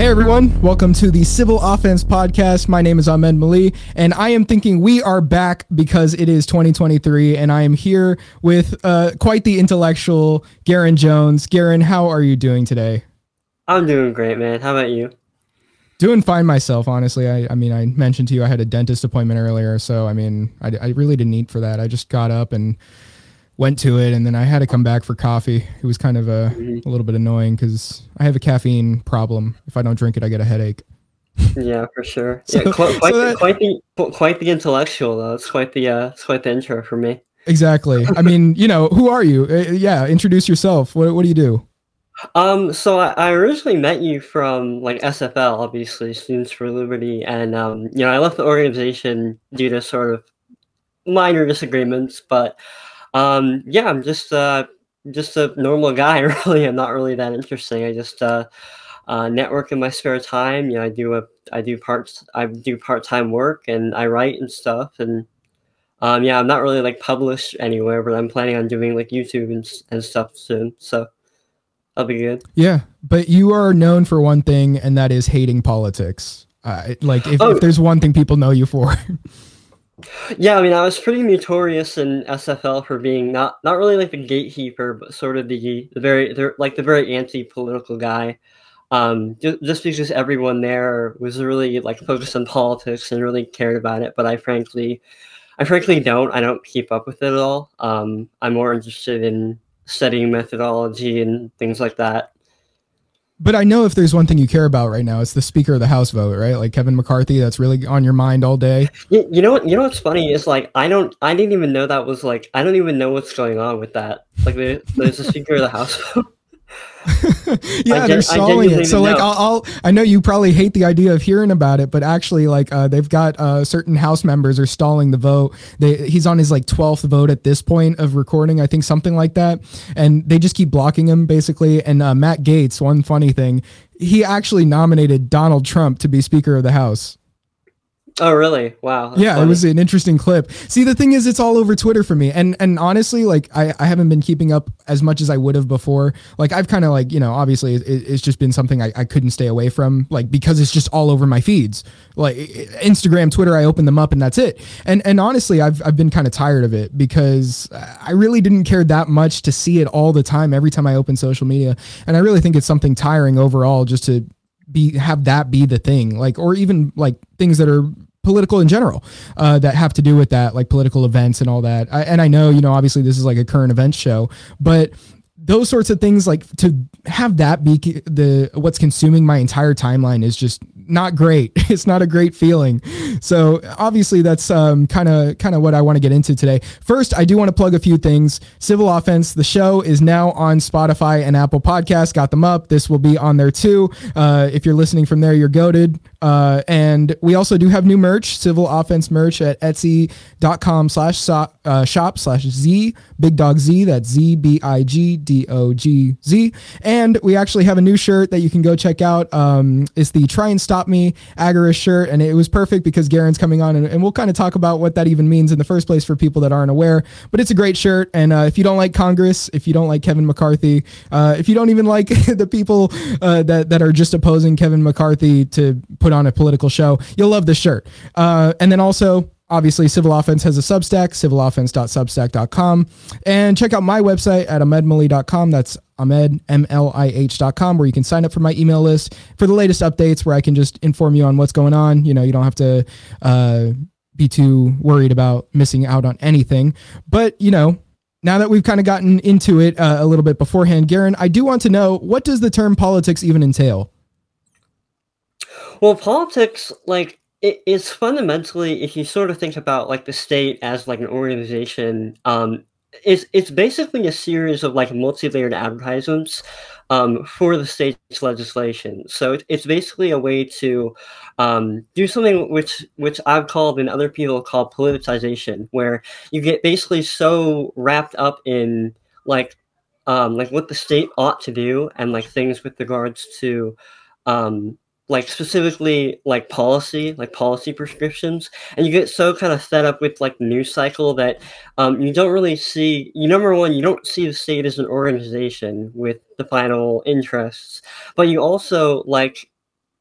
Hey everyone, welcome to the Civil Offense Podcast. My name is Ahmed Mlih, and I am thinking we are back because it is 2023, and I am here with uh, quite the intellectual Garon Jones. Garon, how are you doing today? I'm doing great, man. How about you? Doing fine myself, honestly. I, I mean, I mentioned to you I had a dentist appointment earlier, so I mean, I, I really didn't eat for that. I just got up and went to it and then I had to come back for coffee. It was kind of a, mm-hmm. a little bit annoying because I have a caffeine problem. If I don't drink it, I get a headache. Yeah, for sure. so, yeah, quite, quite, so that, quite, the quite the intellectual though. It's quite the uh, it's quite the intro for me. Exactly. I mean, you know, who are you? Uh, yeah, introduce yourself. What what do you do? Um, so I, I originally met you from like SFL, obviously Students for Liberty, and um, you know, I left the organization due to sort of minor disagreements, but um, yeah, I'm just uh, just a normal guy. Really, I'm not really that interesting. I just uh, uh, network in my spare time. You know, I do a I do parts I do part time work and I write and stuff. And um, yeah, I'm not really like published anywhere, but I'm planning on doing like YouTube and and stuff soon. So that'll be good. Yeah, but you are known for one thing, and that is hating politics. Uh, like if, oh. if there's one thing people know you for. Yeah, I mean, I was pretty notorious in SFL for being not not really like the gatekeeper, but sort of the the very the, like the very anti-political guy. Um, just, just because everyone there was really like focused on politics and really cared about it, but I frankly, I frankly don't. I don't keep up with it at all. Um, I'm more interested in studying methodology and things like that but I know if there's one thing you care about right now, it's the Speaker of the House vote, right? Like Kevin McCarthy, that's really on your mind all day. You, you know what? You know what's funny is like I don't, I didn't even know that was like I don't even know what's going on with that. Like there's a Speaker of the House vote. yeah, they're stalling it. So like, I'll, I'll, i know you probably hate the idea of hearing about it, but actually, like, uh, they've got uh, certain House members are stalling the vote. They, he's on his like twelfth vote at this point of recording, I think something like that, and they just keep blocking him basically. And uh, Matt Gaetz, one funny thing, he actually nominated Donald Trump to be Speaker of the House. Oh really? Wow. Yeah, funny. it was an interesting clip. See, the thing is, it's all over Twitter for me, and and honestly, like I, I haven't been keeping up as much as I would have before. Like I've kind of like you know, obviously, it, it's just been something I, I couldn't stay away from, like because it's just all over my feeds, like Instagram, Twitter. I open them up, and that's it. And and honestly, I've I've been kind of tired of it because I really didn't care that much to see it all the time every time I open social media, and I really think it's something tiring overall just to be have that be the thing like or even like things that are political in general uh, that have to do with that like political events and all that. I, and i know you know obviously this is like a current events show but those sorts of things like to have that be the what's consuming my entire timeline is just not great. It's not a great feeling. So obviously that's kind of kind of what i want to get into today. First i do want to plug a few things. Civil offense the show is now on spotify and apple podcasts. Got them up. This will be on there too. Uh, if you're listening from there you're goaded uh, and we also do have new merch civil offense merch at etsy.com slash uh, shop slash z big dog z that's z b i g D O G Z. And we actually have a new shirt that you can go check out. Um, it's the Try and Stop Me Agorist shirt. And it was perfect because Garon's coming on and, and we'll kind of talk about what that even means in the first place for people that aren't aware. But it's a great shirt. And uh, if you don't like Congress, if you don't like Kevin McCarthy, uh, if you don't even like the people uh, that, that are just opposing Kevin McCarthy to put on a political show, you'll love this shirt. Uh, and then also, Obviously, Civil Offense has a Substack, civiloffense.substack.com. And check out my website at ahmedmlih.com. That's Ahmed, M-L-I-H.com, where you can sign up for my email list for the latest updates where I can just inform you on what's going on. You know, you don't have to uh, be too worried about missing out on anything. But, you know, now that we've kind of gotten into it uh, a little bit beforehand, Garon, I do want to know what does the term politics even entail? Well, politics, like, it, it's fundamentally if you sort of think about like the state as like an organization um it's it's basically a series of like multi-layered advertisements um, for the state's legislation. So it, it's basically a way to um, do something which which I've called and other people call politicization, where you get basically so wrapped up in like um, like what the state ought to do and like things with regards to um, like specifically like policy, like policy prescriptions, and you get so kind of fed up with like news cycle that um, you don't really see. You number one, you don't see the state as an organization with the final interests, but you also like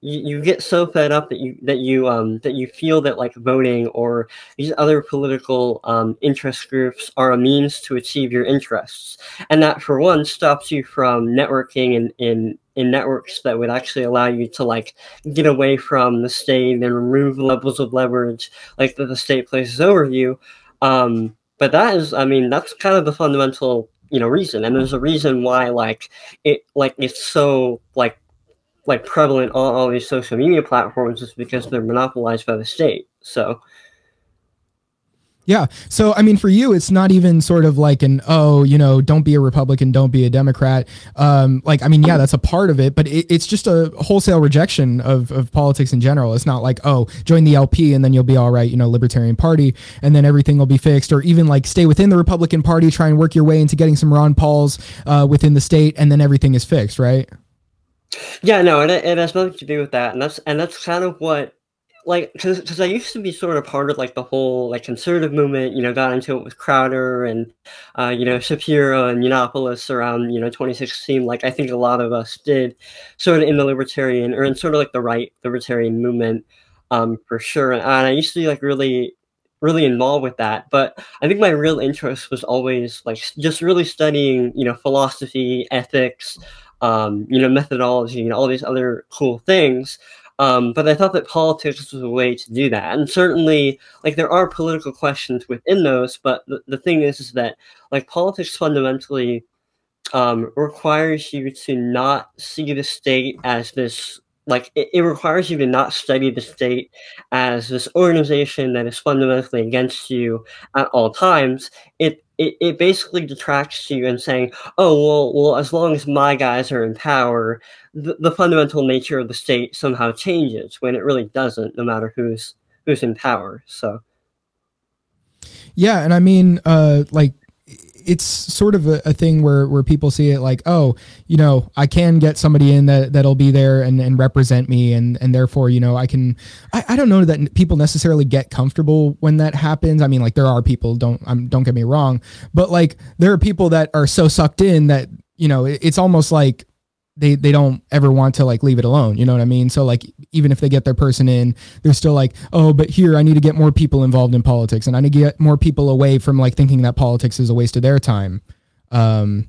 you, you get so fed up that you that you um that you feel that like voting or these other political um, interest groups are a means to achieve your interests. And that for one stops you from networking in in in networks that would actually allow you to like get away from the state and remove levels of leverage like that the state places over you. Um but that is i mean that's kind of the fundamental you know reason. And there's a reason why like it like it's so like like prevalent on all these social media platforms is because they're monopolized by the state. So yeah. So, I mean, for you, it's not even sort of like an, oh, you know, don't be a Republican, don't be a Democrat. Um, like, I mean, yeah, that's a part of it, but it, it's just a wholesale rejection of, of politics in general. It's not like, oh, join the LP and then you'll be all right, you know, Libertarian Party, and then everything will be fixed, or even like stay within the Republican Party, try and work your way into getting some Ron Pauls uh, within the state, and then everything is fixed, right? Yeah, no, it, it has nothing to do with that, and that's and that's kind of what like because I used to be sort of part of like the whole like conservative movement, you know, got into it with Crowder and uh, you know Shapiro and Yiannopoulos around you know 2016. Like I think a lot of us did, sort of in the libertarian or in sort of like the right libertarian movement, um, for sure. And I used to be like really really involved with that. But I think my real interest was always like just really studying you know philosophy, ethics um, you know, methodology and all these other cool things. Um, but I thought that politics was a way to do that. And certainly, like, there are political questions within those, but the, the thing is, is that, like, politics fundamentally um, requires you to not see the state as this like it, it, requires you to not study the state as this organization that is fundamentally against you at all times. It it, it basically detracts you and saying oh well well as long as my guys are in power the, the fundamental nature of the state somehow changes when it really doesn't no matter who's who's in power. So. Yeah and i mean uh like it's sort of a, a, thing where where people see it like, oh, you know, I can get somebody in that that'll be there and, and represent me, and and therefore, you know, I can. I, I don't know that people necessarily get comfortable when that happens. I mean, like there are people don't um, don't get me wrong, but like there are people that are so sucked in that you know it, it's almost like they they don't ever want to like leave it alone you know what i mean so like even if they get their person in they're still like oh but here i need to get more people involved in politics and i need to get more people away from like thinking that politics is a waste of their time. Um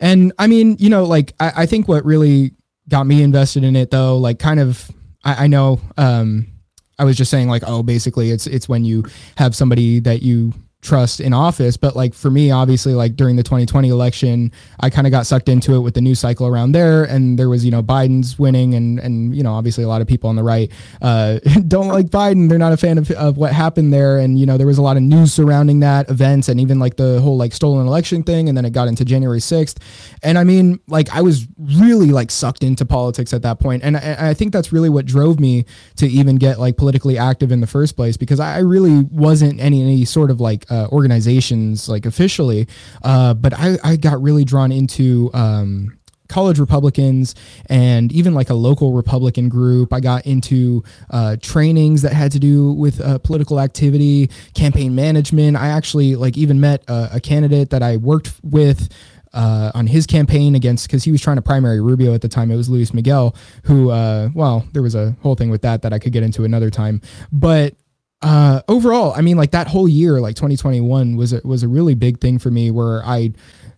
and i mean you know like i, I think what really got me invested in it though like kind of i, I know um I was just saying like, oh, basically it's it's when you have somebody that you trust in office. But like for me, obviously, like during the 2020 election, I kind of got sucked into it with the news cycle around there. And there was, you know, Biden's winning and, and, you know, obviously a lot of people on the right uh, don't like Biden. They're not a fan of, of what happened there. And, you know, there was a lot of news surrounding that events and even like the whole like stolen election thing. And then it got into January 6th. And I mean, like I was really like sucked into politics at that point. And I, I think that's really what drove me to even get like politically active in the first place because I really wasn't any, any sort of like uh, organizations like officially, uh, but I, I got really drawn into um, college Republicans and even like a local Republican group. I got into uh, trainings that had to do with uh, political activity, campaign management. I actually like even met a, a candidate that I worked with. Uh, on his campaign against because he was trying to primary Rubio at the time. It was Luis Miguel, who, uh, well, there was a whole thing with that that I could get into another time. But uh, overall, I mean, like that whole year, like 2021 was a, was a really big thing for me where I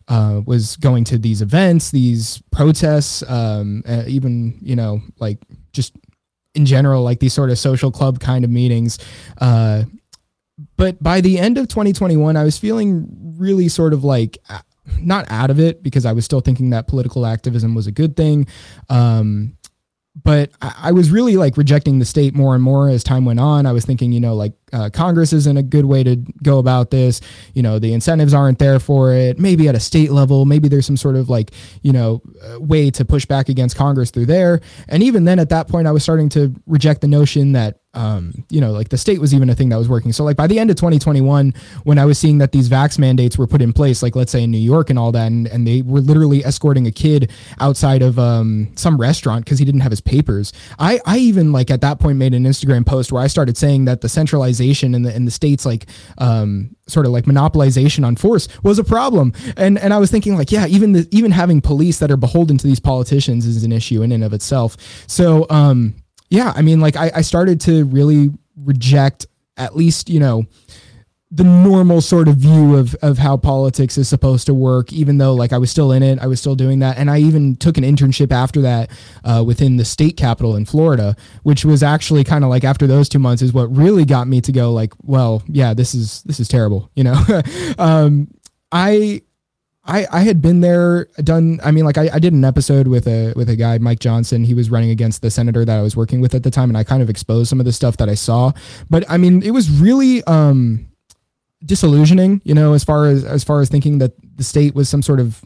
uh, was going to these events, these protests, um, uh, even, you know, like just in general, like these sort of social club kind of meetings. Uh, but by the end of 2021, I was feeling really sort of like not out of it because I was still thinking that political activism was a good thing. Um, but I, was really like rejecting the state more and more as time went on. I was thinking, you know, like uh, Congress isn't a good way to go about this. You know, the incentives aren't there for it. Maybe at a state level, maybe there's some sort of like, you know, uh, way to push back against Congress through there. And even then, at that point, I was starting to reject the notion that um, you know, like the state was even a thing that was working. So like by the end of 2021, when I was seeing that these vax mandates were put in place, like let's say in New York and all that, and, and they were literally escorting a kid outside of um, some restaurant because he didn't have his papers. I, I even like at that point made an Instagram post where I started saying that the centralization in the in the states like um, sort of like monopolization on force was a problem. And and I was thinking like, yeah, even the even having police that are beholden to these politicians is an issue in and of itself. So um yeah, I mean, like I, I started to really reject at least, you know, the normal sort of view of of how politics is supposed to work even though like i was still in it i was still doing that. And i even took an internship after that uh, within the state capitol in florida which was actually kind of like after those two months is what really got me to go like well yeah this is this is terrible you know? Um, i I, I had been there done I mean like I, I did an episode with a with a guy Mike Johnson. He was running against the senator that I was working with at the time and I kind of exposed some of the stuff that I saw. But I mean it was really um disillusioning, you know, as far as as far as thinking that the state was some sort of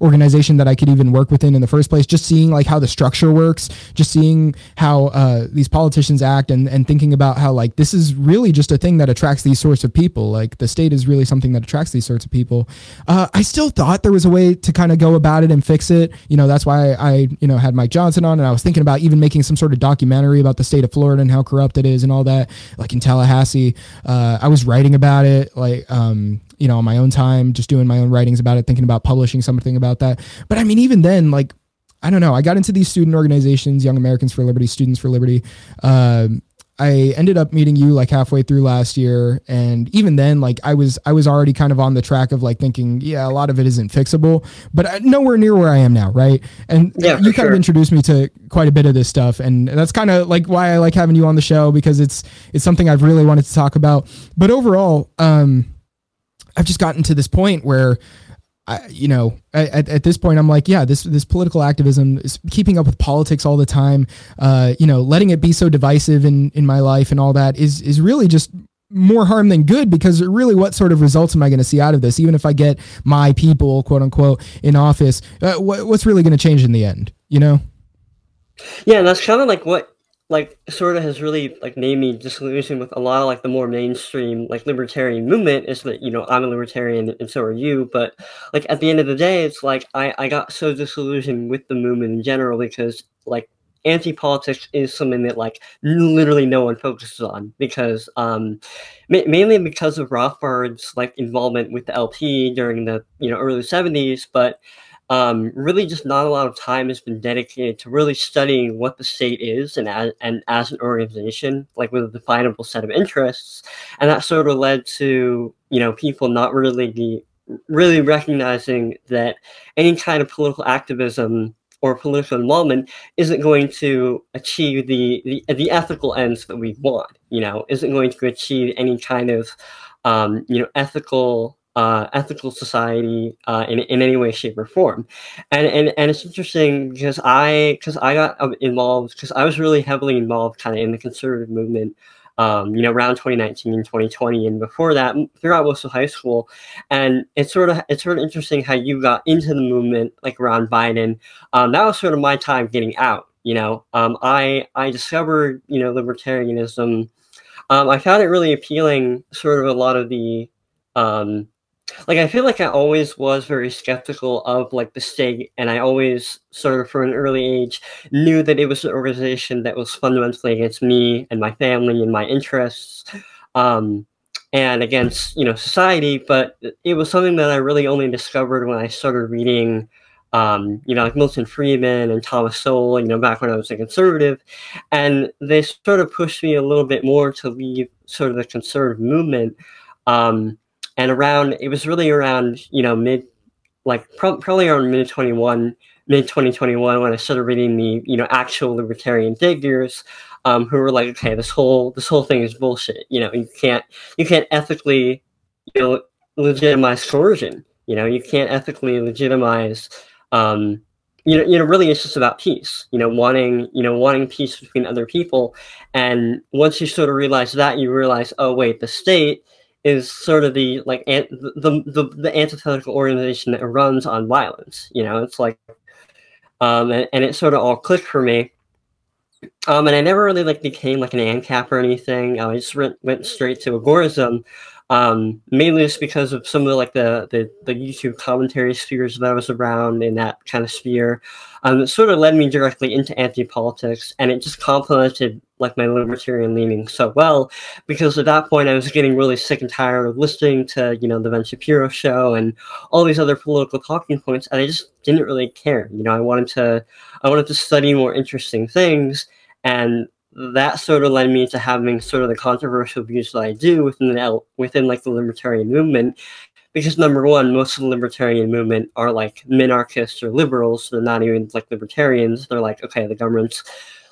organization that I could even work within in the first place. Just seeing like how the structure works, just seeing how uh, these politicians act, and and thinking about how like this is really just a thing that attracts these sorts of people. Like the state is really something that attracts these sorts of people. Uh, I still thought there was a way to kind of go about it and fix it. You know, that's why I you know had Mike Johnson on, and I was thinking about even making some sort of documentary about the state of Florida and how corrupt it is and all that. Like in Tallahassee, uh, I was writing about it. Like um, you know, on my own time, just doing my own writings about it, thinking about publishing something about that. But I mean, even then, like, I don't know. I got into these student organizations, Young Americans for Liberty, Students for Liberty. Um, I ended up meeting you like halfway through last year, and even then, like I was, I was already kind of on the track of like thinking, yeah, a lot of it isn't fixable, but nowhere near where I am now, right? And yeah, you kind sure. of introduced me to quite a bit of this stuff, and that's kind of like why I like having you on the show because it's it's something I've really wanted to talk about. But overall, um, I've just gotten to this point where I, you know, at, at this point, I'm like, yeah, this this political activism is keeping up with politics all the time. Uh, you know, letting it be so divisive in in my life and all that is is really just more harm than good because really what sort of results am i going to see out of this even if i get my people quote unquote in office uh, what, what's really going to change in the end you know yeah that's kind of like what like sort of has really like made me disillusioned with a lot of like the more mainstream like libertarian movement is that you know I'm a libertarian and so are you but like at the end of the day it's like I I got so disillusioned with the movement in general because like anti-politics is something that like literally no one focuses on because um ma- mainly because of Rothbard's like involvement with the LP during the you know early 70s but um, really just not a lot of time has been dedicated to really studying what the state is and as, and as an organization, like with a definable set of interests. And that sort of led to, you know, people not really really recognizing that any kind of political activism or political involvement isn't going to achieve the, the, the ethical ends that we want, you know, isn't going to achieve any kind of, um, you know, ethical uh, ethical society uh, in, in any way, shape, or form. And, and, and it's interesting because I, because I got um, involved, because I was really heavily involved kind of in the conservative movement, um, you know, around 2019, and 2020, and before that, throughout most of high school. And it's sort of, it's sort of interesting how you got into the movement, like around Biden. Um, that was sort of my time getting out, you know. Um, I, I discovered, you know, libertarianism. Um, I found it really appealing, sort of a lot of the, um, like I feel like I always was very skeptical of like the state, and I always sort of from an early age knew that it was an organization that was fundamentally against me and my family and my interests, um, and against you know society. But it was something that I really only discovered when I started reading. Um, you know, like Milton Friedman and Thomas Sowell, you know, back when I was a conservative. And they sort of pushed me a little bit more to leave sort of the conservative movement. Um, and around it was really around you know mid like pro- probably around mid 21 mid 2021 when i started reading the you know actual libertarian figures um, who were like okay this whole this whole thing is bullshit you know you can't you can't ethically you know legitimize coercion you know you can't ethically legitimize um, you know, you know, really, it's just about peace. You know, wanting, you know, wanting peace between other people, and once you sort of realize that, you realize, oh wait, the state is sort of the like an, the, the the antithetical organization that runs on violence. You know, it's like, um, and, and it sort of all clicked for me. Um, and I never really like became like an ANCAP or anything. I just went, went straight to agorism, um, mainly just because of some of the like the, the, the YouTube commentary spheres that I was around in that kind of sphere. Um, it sort of led me directly into anti-politics, and it just complemented like my libertarian leaning so well because at that point I was getting really sick and tired of listening to you know the Ben Shapiro show and all these other political talking points, and I just didn't really care. You know, I wanted to I wanted to study more interesting things, and that sort of led me to having sort of the controversial views that I do within the within like the libertarian movement. Because number one, most of the libertarian movement are like minarchists or liberals. They're not even like libertarians. They're like, okay, the government's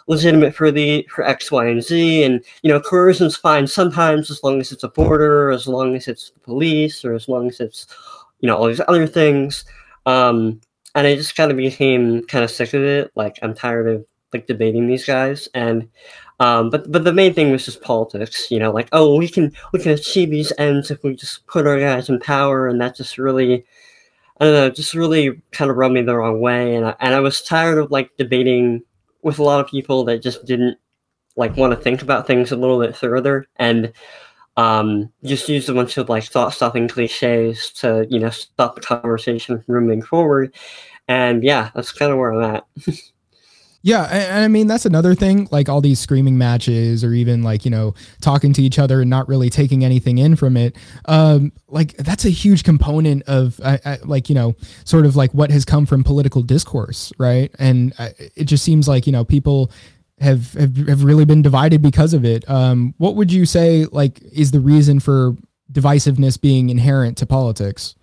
legitimate for the for X, Y, and Z, and you know, coercion's fine sometimes as long as it's a border, as long as it's the police, or as long as it's you know all these other things. Um, and I just kind of became kind of sick of it. Like I'm tired of like debating these guys and um, but but the main thing was just politics, you know, like oh we can we can achieve these ends if we just put our guys in power, and that just really, I don't know, just really kind of rubbed me the wrong way, and I, and I was tired of like debating with a lot of people that just didn't like want to think about things a little bit further and um, just used a bunch of like thought stopping cliches to you know stop the conversation from moving forward, and yeah, that's kind of where I'm at. Yeah, and, I mean that's another thing. Like all these screaming matches, or even like you know talking to each other and not really taking anything in from it. Um, like that's a huge component of uh, uh, like you know sort of like what has come from political discourse, right? And uh, it just seems like you know people have, have have really been divided because of it. Um, what would you say like is the reason for divisiveness being inherent to politics?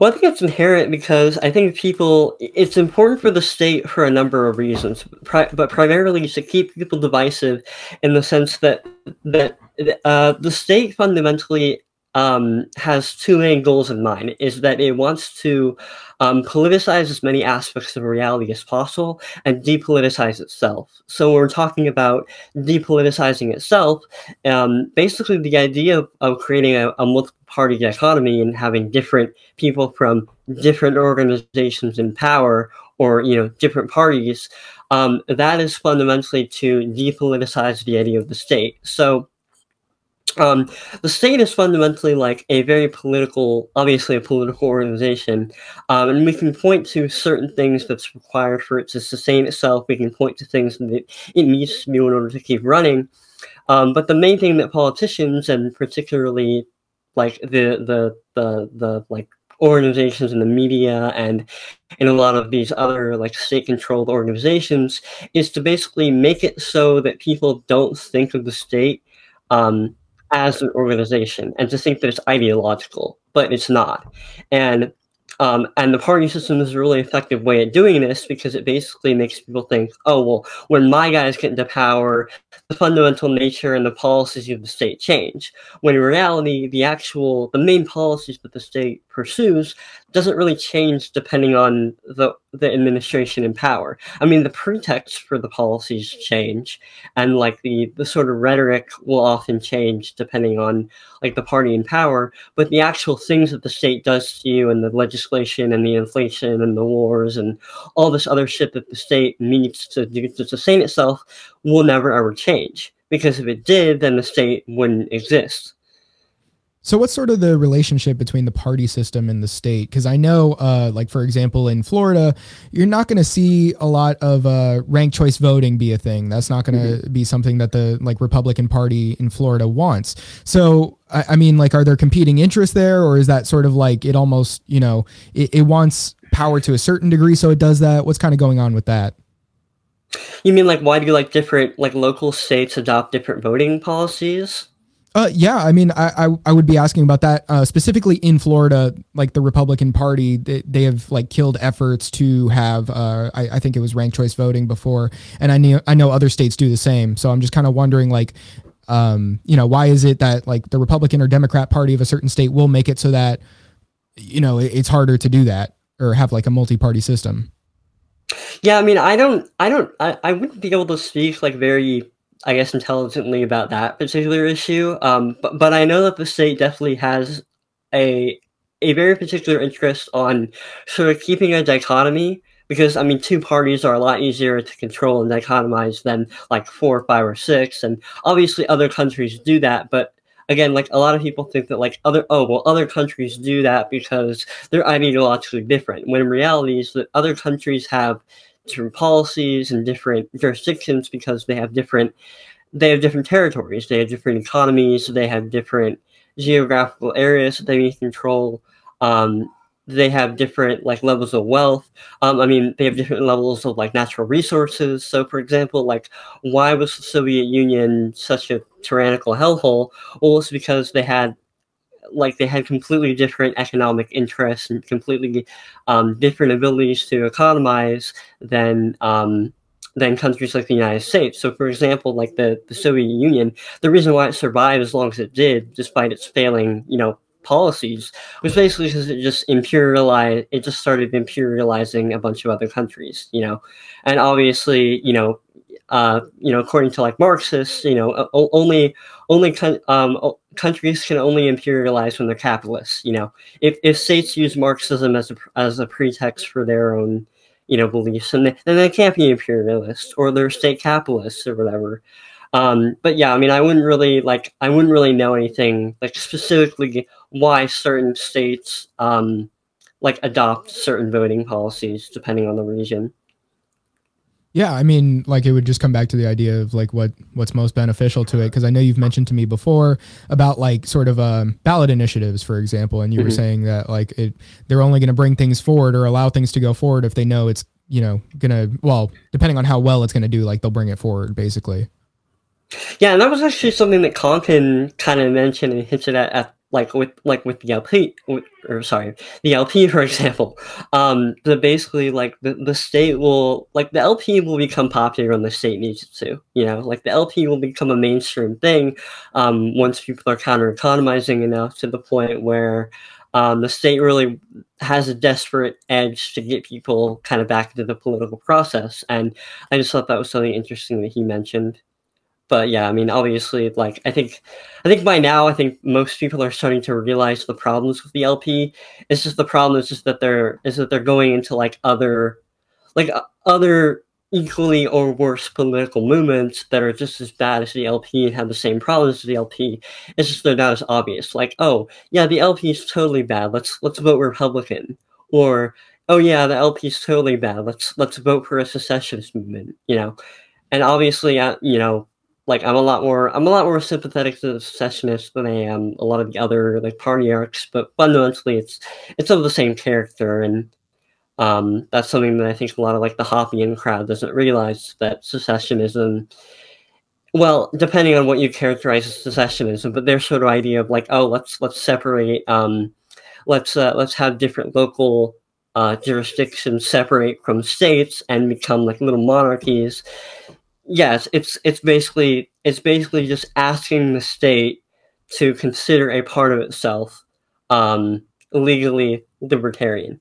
Well, I think it's inherent because I think people, it's important for the state for a number of reasons, pri- but primarily to keep people divisive in the sense that that uh, the state fundamentally um, has two main goals in mind: is that it wants to um, politicize as many aspects of reality as possible and depoliticize itself. So we're talking about depoliticizing itself, um, basically the idea of, of creating a, a multi-party dichotomy and having different people from different organizations in power or you know different parties, um, that is fundamentally to depoliticize the idea of the state. So um, the state is fundamentally like a very political, obviously a political organization, um, and we can point to certain things that's required for it to sustain itself. We can point to things that it needs to do in order to keep running. Um, but the main thing that politicians and particularly like the the the the like organizations in the media and in a lot of these other like state controlled organizations is to basically make it so that people don't think of the state um, as an organization and to think that it's ideological, but it's not. And um, and the party system is a really effective way of doing this because it basically makes people think, oh, well, when my guys get into power, the fundamental nature and the policies of the state change. When in reality, the actual, the main policies that the state pursues doesn't really change depending on the, the administration in power. I mean, the pretext for the policies change, and like the, the sort of rhetoric will often change depending on like the party in power, but the actual things that the state does to you and the legislation and the inflation and the wars and all this other shit that the state needs to do to sustain itself will never ever change. Because if it did, then the state wouldn't exist. So, what's sort of the relationship between the party system and the state? Because I know, uh, like for example, in Florida, you're not going to see a lot of uh, ranked choice voting be a thing. That's not going to mm-hmm. be something that the like Republican Party in Florida wants. So, I, I, mean, like, are there competing interests there, or is that sort of like it almost, you know, it, it wants power to a certain degree, so it does that? What's kind of going on with that? You mean like why do like different like local states adopt different voting policies? Uh, yeah, I mean, I, I, I would be asking about that uh, specifically in Florida. Like the Republican Party, they, they have like killed efforts to have. Uh, I, I think it was ranked choice voting before, and I know I know other states do the same. So I'm just kind of wondering, like, um, you know, why is it that like the Republican or Democrat Party of a certain state will make it so that you know it, it's harder to do that or have like a multi-party system? Yeah, I mean, I don't, I don't, I, I wouldn't be able to speak like very I guess, intelligently about that particular issue. Um, but, but I know that the state definitely has a a very particular interest on sort of keeping a dichotomy because I mean two parties are a lot easier to control and dichotomize than like four, five, or six, and obviously other countries do that, but again, like a lot of people think that like other oh well other countries do that because they're ideologically different. When in reality is that other countries have different policies and different jurisdictions because they have different they have different territories, they have different economies, they have different geographical areas that they control. Um, they have different like levels of wealth. Um, I mean, they have different levels of like natural resources. So, for example, like why was the Soviet Union such a tyrannical hellhole? Well, it's because they had like they had completely different economic interests and completely um, different abilities to economize than um, than countries like the United States. So, for example, like the, the Soviet Union, the reason why it survived as long as it did, despite its failing, you know, policies, was basically because it just imperialized. It just started imperializing a bunch of other countries, you know, and obviously, you know, uh, you know, according to like Marxists, you know, only only um, countries can only imperialize when they're capitalists. You know, if, if states use Marxism as a as a pretext for their own you know beliefs, and they, then they can't be imperialists or they're state capitalists or whatever. Um, but yeah, I mean, I wouldn't really like I wouldn't really know anything like specifically why certain states um, like adopt certain voting policies depending on the region. Yeah, I mean, like it would just come back to the idea of like what what's most beneficial to it because I know you've mentioned to me before about like sort of um, ballot initiatives, for example, and you mm-hmm. were saying that like it they're only going to bring things forward or allow things to go forward if they know it's you know gonna well depending on how well it's going to do, like they'll bring it forward basically. Yeah, and that was actually something that Konkin kind of mentioned and hinted at, at like with like with the LP with, or sorry the LP for example um the basically like the, the state will like the LP will become popular when the state needs it to you know? Like the LP will become a mainstream thing um once people are counter economizing enough to the point where um, the state really has a desperate edge to get people kind of back into the political process. And I just thought that was something interesting that he mentioned but yeah, I mean, obviously, like I think, I think by now, I think most people are starting to realize the problems with the LP. It's just the problem is just that they're is that they're going into like other, like uh, other equally or worse political movements that are just as bad as the LP and have the same problems as the LP. It's just they're not as obvious. Like, oh yeah, the LP is totally bad. Let's let's vote Republican. Or oh yeah, the LP is totally bad. Let's let's vote for a secessionist movement. You know, and obviously, uh, you know like I'm a lot more I'm a lot more sympathetic to the secessionists than I am a lot of the other like partyarchs, but fundamentally it's it's of the same character and um, that's something that I think a lot of like the Hoppian crowd doesn't realize that secessionism well, depending on what you characterize as secessionism, but their sort of idea of like, oh, let's let's separate um, let's uh, let's have different local uh, jurisdictions separate from states and become like little monarchies yes, it's it's basically it's basically just asking the state to consider a part of itself um, legally libertarian.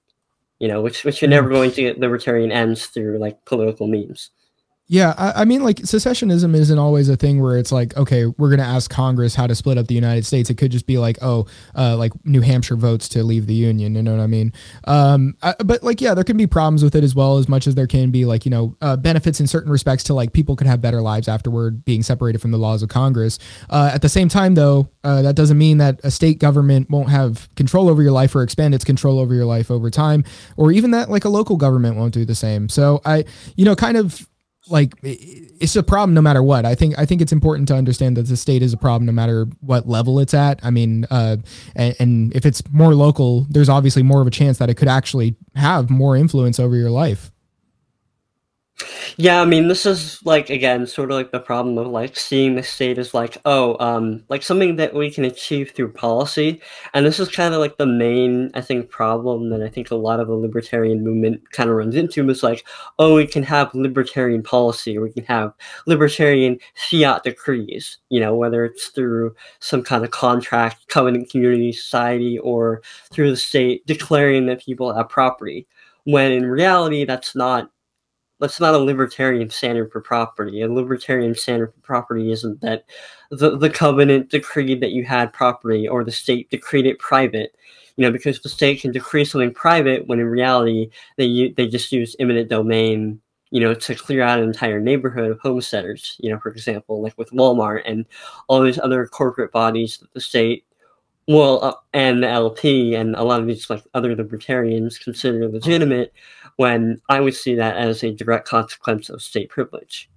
You know, which which you're never mm. going to get libertarian ends through like political means. Yeah, I, I, mean, like secessionism isn't always a thing where it's like, okay, we're going to ask Congress how to split up the United States. It could just be like, oh, uh, like New Hampshire votes to leave the Union. You know what I mean? Um, I, but like, yeah, there can be problems with it as well, as much as there can be like, you know, uh, benefits in certain respects to like people could have better lives afterward being separated from the laws of Congress. Uh, at the same time, though, uh, that doesn't mean that a state government won't have control over your life or expand its control over your life over time, or even that like a local government won't do the same. So I, you know, kind of like it's a problem no matter what. I think I think it's important to understand that the state is a problem no matter what level it's at. I mean, uh, and, and if it's more local, there's obviously more of a chance that it could actually have more influence over your life. Yeah, I mean, this is like again, sort of like the problem of like seeing the state as like, oh, um, like something that we can achieve through policy, and this is kind of like the main, I think, problem that I think a lot of the libertarian movement kind of runs into is like, oh, we can have libertarian policy, we can have libertarian fiat decrees, you know, whether it's through some kind of contract, covenant community society, or through the state declaring that people have property. When in reality, that's not that's not a libertarian standard for property. A libertarian standard for property isn't that the, the covenant decreed that you had property or the state decreed it private. You know, because the state can decree something private when in reality they they just use eminent domain, you know, to clear out an entire neighborhood of homesteaders. You know, for example, like with Walmart and all these other corporate bodies that the state well, uh, and the LP and a lot of these like other libertarians consider it legitimate, when I would see that as a direct consequence of state privilege.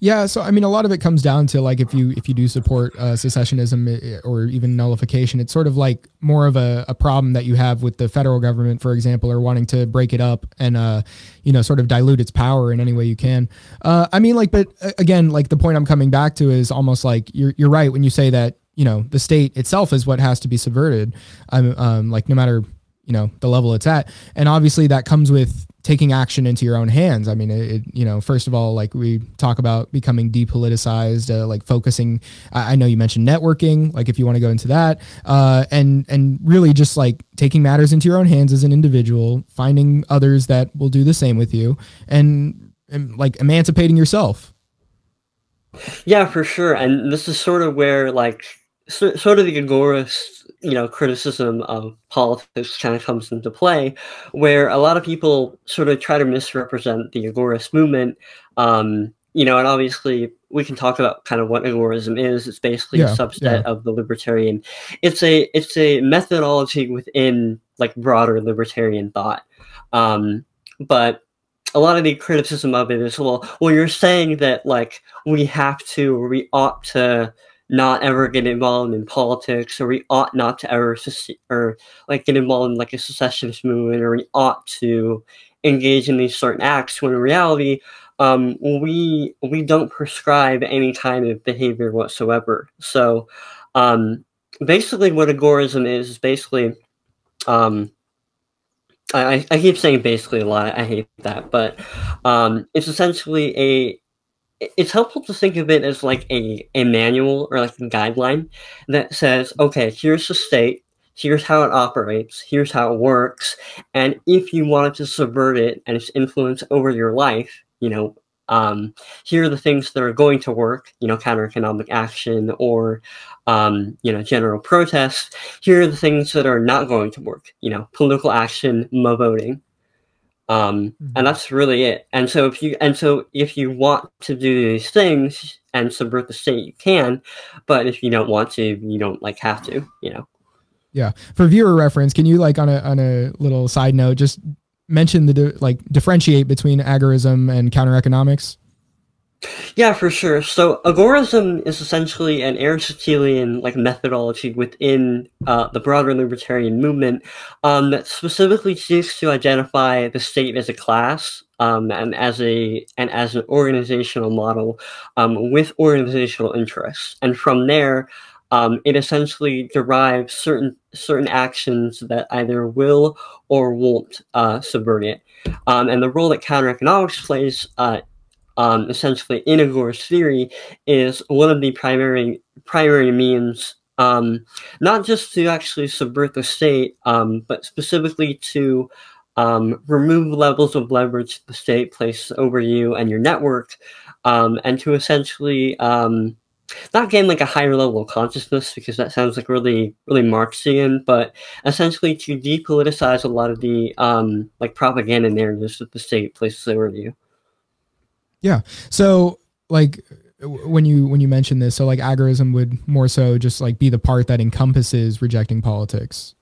Yeah, so I mean, a lot of it comes down to like if you if you do support uh, secessionism or even nullification, it's sort of like more of a, a problem that you have with the federal government, for example, or wanting to break it up and uh, you know sort of dilute its power in any way you can. Uh, I mean, like, but uh, again, like the point I'm coming back to is almost like you're you're right when you say that you know the state itself is what has to be subverted. I'm um, like no matter you know the level it's at, and obviously that comes with taking action into your own hands. I mean, it, you know, first of all, like we talk about becoming depoliticized, uh, like focusing. I, I, know you mentioned networking, like if you want to go into that, uh, and and really just like taking matters into your own hands as an individual, finding others that will do the same with you, and, and like emancipating yourself. Yeah, for sure. And this is sort of where like so, sort of the agorist you know criticism of politics kind of comes into play, where a lot of people sort of try to misrepresent the agorist movement. Um, you know, and obviously we can talk about kind of what agorism is. It's basically yeah, a subset yeah. of the libertarian. It's a it's a methodology within like broader libertarian thought. Um, but a lot of the criticism of it is well, well, you're saying that like we have to, or we ought to not ever get involved in politics, or we ought not to ever or like get involved in like a secessionist movement, or we ought to engage in these certain acts. When in reality, um, we we don't prescribe any kind of behavior whatsoever. So, um, basically, what agorism is is basically, um, I, I keep saying basically a lot. I hate that, but um, it's essentially a it's helpful to think of it as like a, a manual or like a guideline that says, okay, here's the state, here's how it operates, here's how it works, and if you wanted to subvert it and its influence over your life, you know, um, here are the things that are going to work, you know, counter economic action or, um, you know, general protests. Here are the things that are not going to work, you know, political action, voting. Um, mm-hmm. and that's really it. And so if you and so if you want to do these things and subvert the state, you can. But if you don't want to, you don't like have to. You know. Yeah. For viewer reference, can you like on a on a little side note just mention the like differentiate between agorism and counter economics? Yeah, for sure. So agorism is essentially an Aristotelian like methodology within uh, the broader libertarian movement um, that specifically seeks to identify the state as a class um, and as a and as an organizational model um, with organizational interests, and from there. Um, it essentially derives certain certain actions that either will or won't uh, subvert it, um, and the role that counter economics plays uh, um, essentially in Agorist theory is one of the primary primary means um, not just to actually subvert the state, um, but specifically to um, remove levels of leverage the state places over you and your network, um, and to essentially um, not gain like a higher level of consciousness because that sounds like really really Marxian, but essentially to depoliticize a lot of the um, like propaganda narratives that the state places over you. Yeah. So like when you when you mention this, so like agorism would more so just like be the part that encompasses rejecting politics.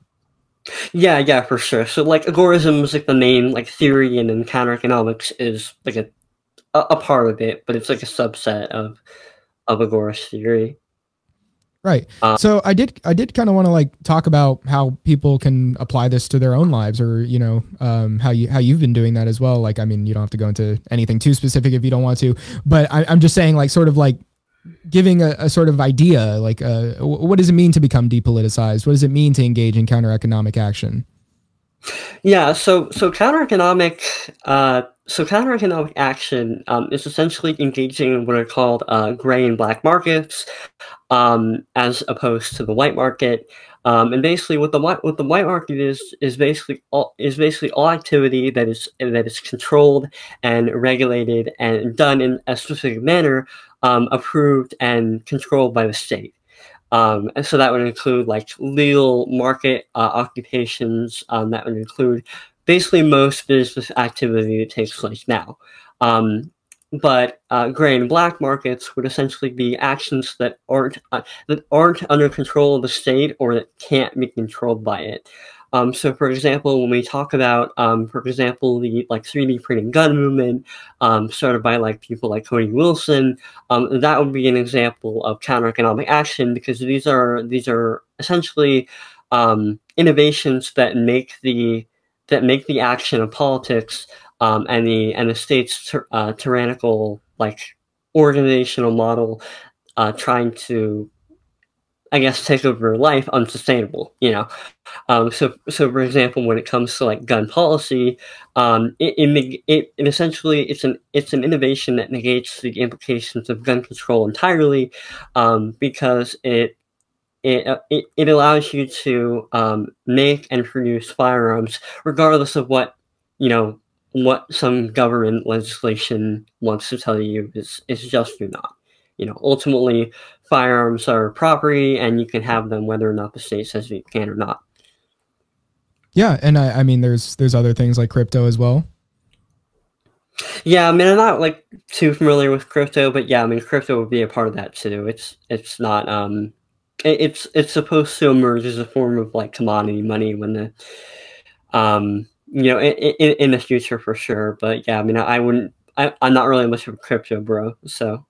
Yeah, yeah, for sure. So like agorism is like the main like theory, and then counter economics is like a, a part of it, but it's like a subset of of agorist theory. Right. Uh, so I did I did kind of want to like talk about how people can apply this to their own lives or you know um, how you how you've been doing that as well. Like I mean you don't have to go into anything too specific if you don't want to, but I, am just saying like sort of like giving a, a sort of idea like uh, what does it mean to become depoliticized? What does it mean to engage in counter economic action? Yeah, so so counter economic uh, so counter economic action um, is essentially engaging in what are called uh, gray and black markets, um, as opposed to the white market. Um, and basically, what the what the white market is is basically all is basically all activity that is that is controlled and regulated and done in a specific manner, um, approved and controlled by the state. Um, and so that would include like legal market uh, occupations. Um, that would include basically most business activity that takes place now. Um, but uh, gray and black markets would essentially be actions that aren't uh, that aren't under control of the state or that can't be controlled by it. Um, so, for example, when we talk about, um, for example, the like 3D printing gun movement um, started by like people like Cody Wilson, um, that would be an example of counter economic action because these are these are essentially um, innovations that make the that make the action of politics um, and the and the state's uh, tyrannical like organizational model uh, trying to I guess take over life unsustainable. You know, um, so so for example, when it comes to like gun policy, um, it, it, it, it essentially it's an it's an innovation that negates the implications of gun control entirely, um, because it it, uh, it, it allows you to um, make and produce firearms regardless of what you know what some government legislation wants to tell you is is just or not. You know, ultimately, firearms are property, and you can have them whether or not the state says you can or not. Yeah, and I, I mean, there's there's other things like crypto as well. Yeah, I mean, I'm not like too familiar with crypto, but yeah, I mean, crypto would be a part of that too. It's it's not um, it's it's supposed to emerge as a form of like commodity money when the um, you know, in, in, in the future for sure. But yeah, I mean, I, I wouldn't. I, I'm not really much of a crypto bro, so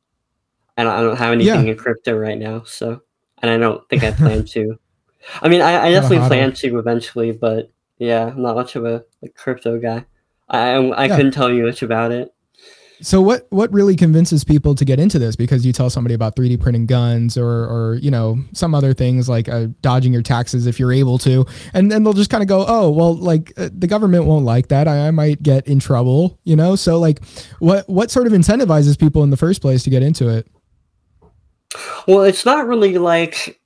I don't, I don't have anything yeah. in crypto right now. So, and I don't think I plan to. I mean, I, I definitely plan to eventually, but yeah, I'm not much of a like, crypto guy. I I yeah. couldn't tell you much about it. So what what really convinces people to get into this? Because you tell somebody about 3D printing guns or or you know some other things like uh, dodging your taxes if you're able to, and then they'll just kind of go, oh well, like uh, the government won't like that. I, I might get in trouble, you know. So like, what what sort of incentivizes people in the first place to get into it? Well, it's not really like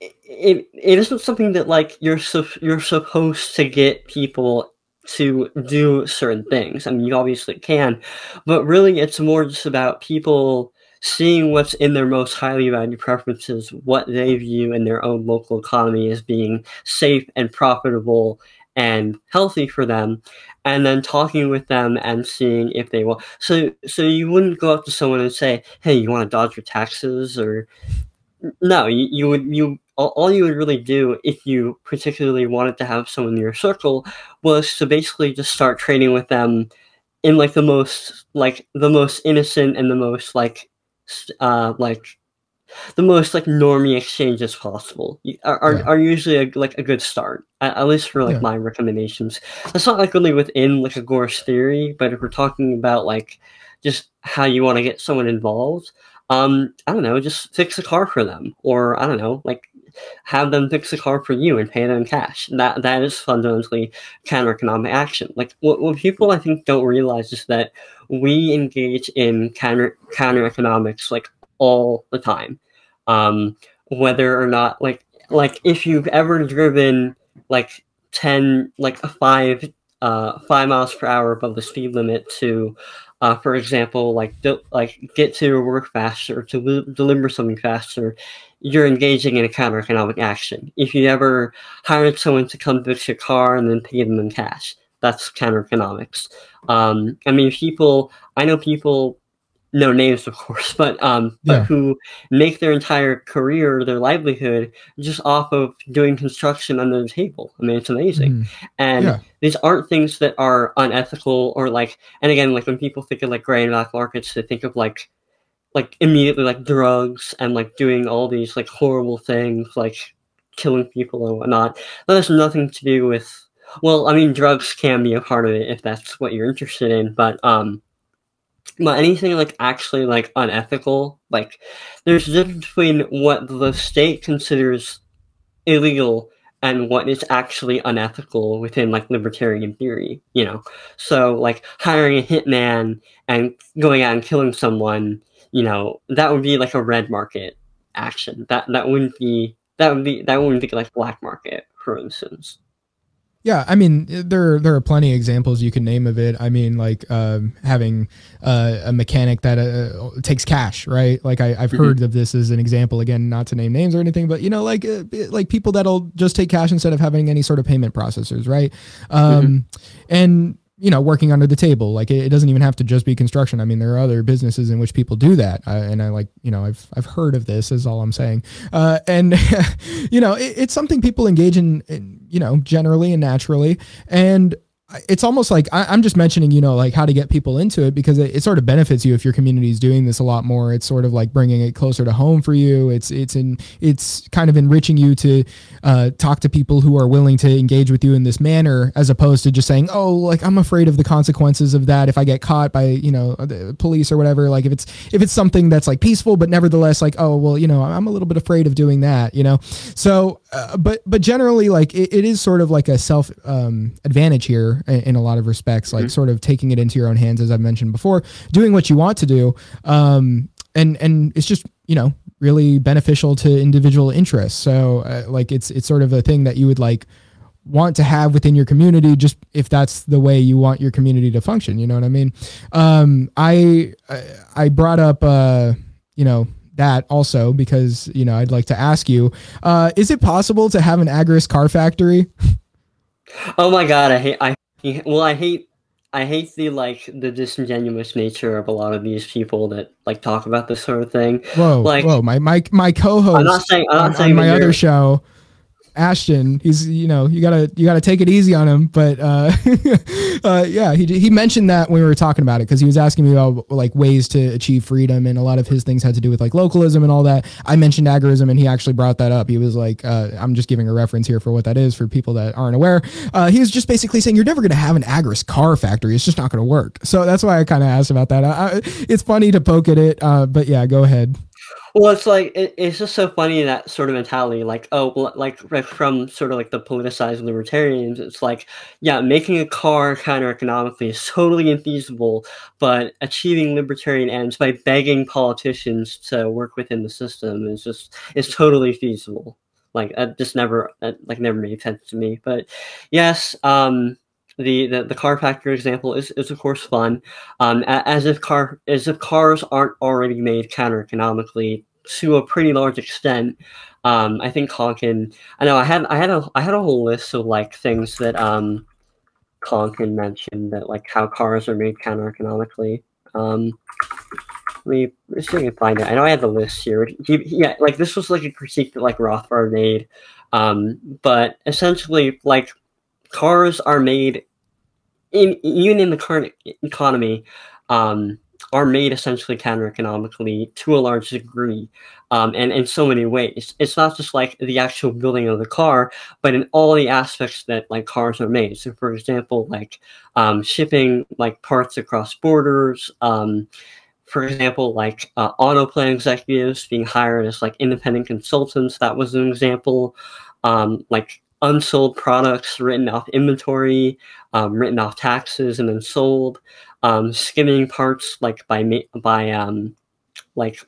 it, it isn't something that like you're su- you're supposed to get people to do certain things. I mean, you obviously can, but really it's more just about people seeing what's in their most highly valued preferences, what they view in their own local economy as being safe and profitable and healthy for them, and then talking with them and seeing if they will. So, so you wouldn't go up to someone and say, "Hey, you want to dodge your taxes?" or no, you, you would you all, all you would really do if you particularly wanted to have someone in your circle was to basically just start trading with them in like the most like the most innocent and the most like uh like the most like normie exchanges possible are, are, yeah. are usually a, like a good start at, at least for like yeah. my recommendations that's not like only within like agorist theory but if we're talking about like just how you want to get someone involved um i don't know just fix a car for them or i don't know like have them fix the car for you and pay them cash. That that is fundamentally counter economic action. Like what, what people I think don't realize is that we engage in counter counter economics like all the time. Um, whether or not like like if you've ever driven like 10 like a 5 uh 5 miles per hour above the speed limit to uh, for example, like like get to your work faster, to deliver something faster, you're engaging in a counter economic action. If you ever hired someone to come fix your car and then pay them in cash, that's counter economics. Um, I mean, people, I know people, no names of course, but um, yeah. but who make their entire career, their livelihood, just off of doing construction under the table. I mean, it's amazing. Mm. And yeah. these aren't things that are unethical or like. And again, like when people think of like gray and black markets, they think of like like immediately like drugs and like doing all these like horrible things like killing people and whatnot. That has nothing to do with well, I mean drugs can be a part of it if that's what you're interested in, but um but anything like actually like unethical, like there's a difference between what the state considers illegal and what is actually unethical within like libertarian theory, you know. So like hiring a hitman and going out and killing someone you know, that would be like a red market action. That that wouldn't be that would be that wouldn't be like black market, for instance. Yeah, I mean there there are plenty of examples you can name of it. I mean, like um, having uh, a mechanic that uh, takes cash, right? Like I, have mm-hmm. heard of this as an example. Again, not to name names or anything, but you know, like uh, like people that'll just take cash instead of having any sort of payment processors, right? Um, mm-hmm. And you know working under the table. Like it, it, doesn't even have to just be construction. I mean there are other businesses in which people do that. And i like you know i've i've heard of this is all i'm saying. Uh, and you know it, it's something people engage in, in you know generally and naturally. And it's almost like I, am just mentioning, you know, like how to get people into it because it, it, sort of benefits you if your community is doing this a lot more. It's sort of like bringing it closer to home for you. It's it's in it's kind of enriching you to uh, talk to people who are willing to engage with you in this manner, as opposed to just saying, oh, like I'm afraid of the consequences of that if I get caught by you know the police or whatever. Like if it's if it's something that's like peaceful, but nevertheless like oh well, you know I'm a little bit afraid of doing that, you know. So, uh, but but generally like it, it is sort of like a self um, advantage here in a lot of respects, like mm-hmm. sort of taking it into your own hands, as I've mentioned before, doing what you want to do. Um, and, and it's just, you know, really beneficial to individual interests. So uh, like it's, it's sort of a thing that you would like want to have within your community, just if that's the way you want your community to function, you know what I mean? Um, I, I brought up, uh, you know, that also because you know I'd like to ask you: uh, Is it possible to have an Agorist car factory? Oh my god, I hate I well, I hate I hate the like the disingenuous nature of a lot of these people that like talk about this sort of thing. Whoa, like, whoa, my my my co-host I'm not saying, I'm not on, saying on my other show Ashton. He's you know you gotta you gotta take it easy on him, but uh, uh, yeah, he he mentioned that when we were talking about it because he was asking me about like ways to achieve freedom, and a lot of his things had to do with like localism and all that. I mentioned agorism, and he actually brought that up. He was like, uh, I'm just giving a reference here for what that is for people that aren't aware. Uh, he was just basically saying you're never gonna have an agorist car factory. It's just not gonna work. So that's why I kind of asked about that. I, it's funny to poke at it, uh, but yeah, go ahead. Well, it's like it, it's just so funny that sort of mentality. Like, oh, like from sort of like the politicized libertarians, it's like, yeah, making a car counter economically is totally infeasible, but achieving libertarian ends by begging politicians to work within the system is just is totally feasible. Like, that just never like never made sense to me. But yes, um, the, the, the car factory example is, is of course fun, um, as if car as if cars aren't already made counter economically to a pretty large extent. Um, I think Konkin. I know I had I had a I had a whole list of like things that um, Konkin mentioned that like how cars are made counter economically. Um, let me see if I can find it. I know I had the list here. He, yeah, like this was like a critique that like Rothbard made. Um, but essentially, like cars are made in even in the current economy, um, are made essentially counter economically to a large degree, um, and in so many ways. It's not just like the actual building of the car, but in all the aspects that like cars are made. So, for example, like um, shipping like parts across borders. Um, for example, like uh, auto plan executives being hired as like independent consultants. That was an example. Um, like unsold products written off inventory, um, written off taxes, and then sold. Um, skimming parts like by by um, like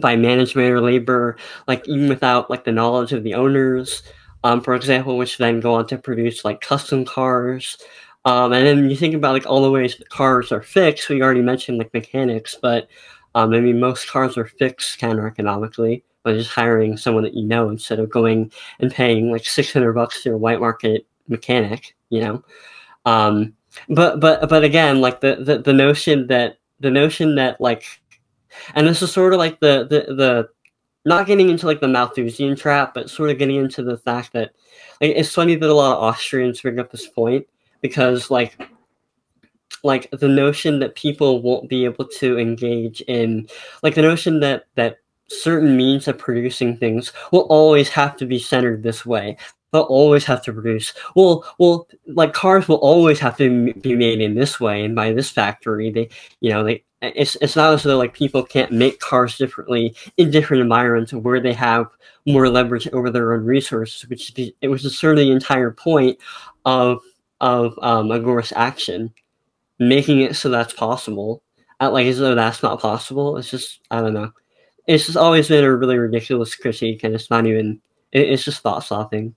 by management or labor, like even without like the knowledge of the owners. Um, for example, which then go on to produce like custom cars. Um, and then you think about like all the ways that cars are fixed. We already mentioned like mechanics, but um, I mean most cars are fixed counter economically by just hiring someone that you know instead of going and paying like 600 bucks to a white market mechanic, you know? Um, but, but, but again, like the, the, the notion that, the notion that like, and this is sort of like the, the, the, not getting into like the Malthusian trap, but sort of getting into the fact that like, it's funny that a lot of Austrians bring up this point because like like the notion that people won't be able to engage in like the notion that that certain means of producing things will always have to be centered this way. They'll always have to produce. Well, well, like cars will always have to be made in this way and by this factory. They, you know, they. It's it's not as though like people can't make cars differently in different environments where they have more leverage over their own resources, which it was of the entire point of of um, agorist action, making it so that's possible. Like as though that's not possible. It's just I don't know it's just always been a really ridiculous critique, and it's not even. It, it's just thought stopping.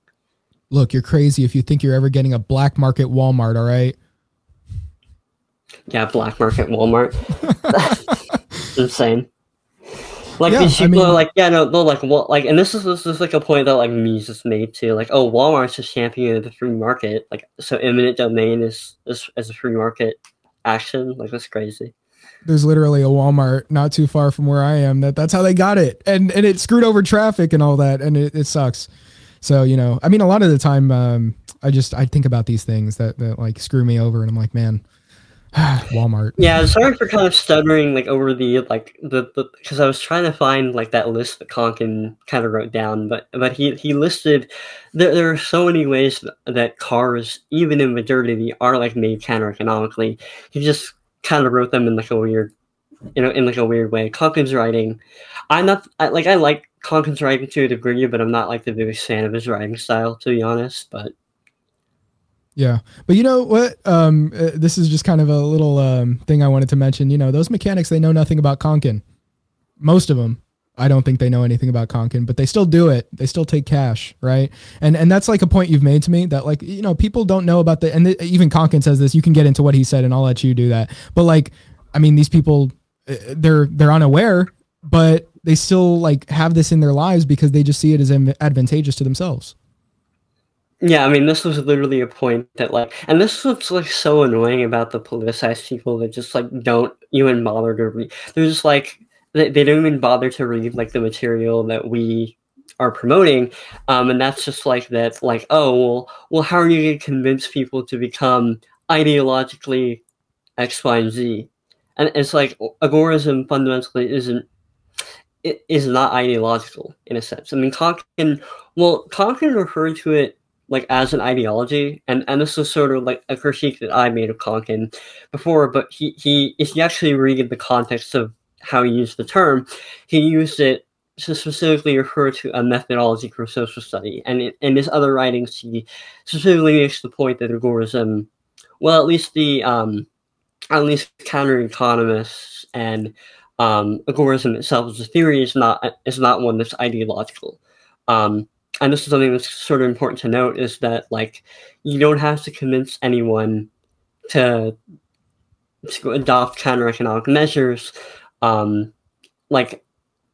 Look, you're crazy if you think you're ever getting a black market Walmart. All right. Yeah, black market Walmart. insane. Like yeah, these people I mean, are like, yeah, no, they're like, what, like, and this is this is like a point that like Mises made too. Like, oh, Walmart's a champion of the free market. Like, so eminent domain is is as a free market action. Like, that's crazy. There's literally a Walmart not too far from where I am. That that's how they got it, and and it screwed over traffic and all that, and it, it sucks. So you know, I mean, a lot of the time, um, I just I think about these things that that like screw me over, and I'm like, man, Walmart. Yeah, sorry for kind of stuttering like over the like the because I was trying to find like that list that Konkin kind of wrote down, but but he he listed there there are so many ways that cars, even in modernity, are like made counter economically. He just kind of wrote them in like a weird, you know, in like a weird way. Konkin's writing, I'm not I, like I like Konkin's writing to a degree, but I'm not like the biggest fan of his writing style to be honest. But yeah, but you know what? Um, uh, this is just kind of a little um, thing I wanted to mention. You know, those mechanics they know nothing about Konkin. Most of them, I don't think they know anything about Konkin, but they still do it. They still take cash, right? And and that's like a point you've made to me that like you know people don't know about the and the, even Konkin says this. You can get into what he said, and I'll let you do that. But like, I mean, these people, uh, they're they're unaware, but they still like have this in their lives because they just see it as advantageous to themselves. Yeah, I mean, this was literally a point that, like, and this was like so annoying about the politicized people that just like don't even bother to read. They're just like they, they don't even bother to read like the material that we are promoting, um, and that's just like that. Like, oh well, well, how are you going to convince people to become ideologically X, Y, and Z? And it's like agorism fundamentally isn't it is not ideological in a sense. I mean, Konkin, well, Konkin referred to it like as an ideology, and and this is sort of like a critique that I made of Konkin before. But he he if you actually read the context of how he used the term, he used it to specifically refer to a methodology for social study, and in, in his other writings, he specifically makes the point that agorism, well, at least the um, at least counter economists and um, agorism itself as a theory is not is not one that's ideological. Um, and this is something that's sort of important to note is that like you don't have to convince anyone to, to adopt counter economic measures um, like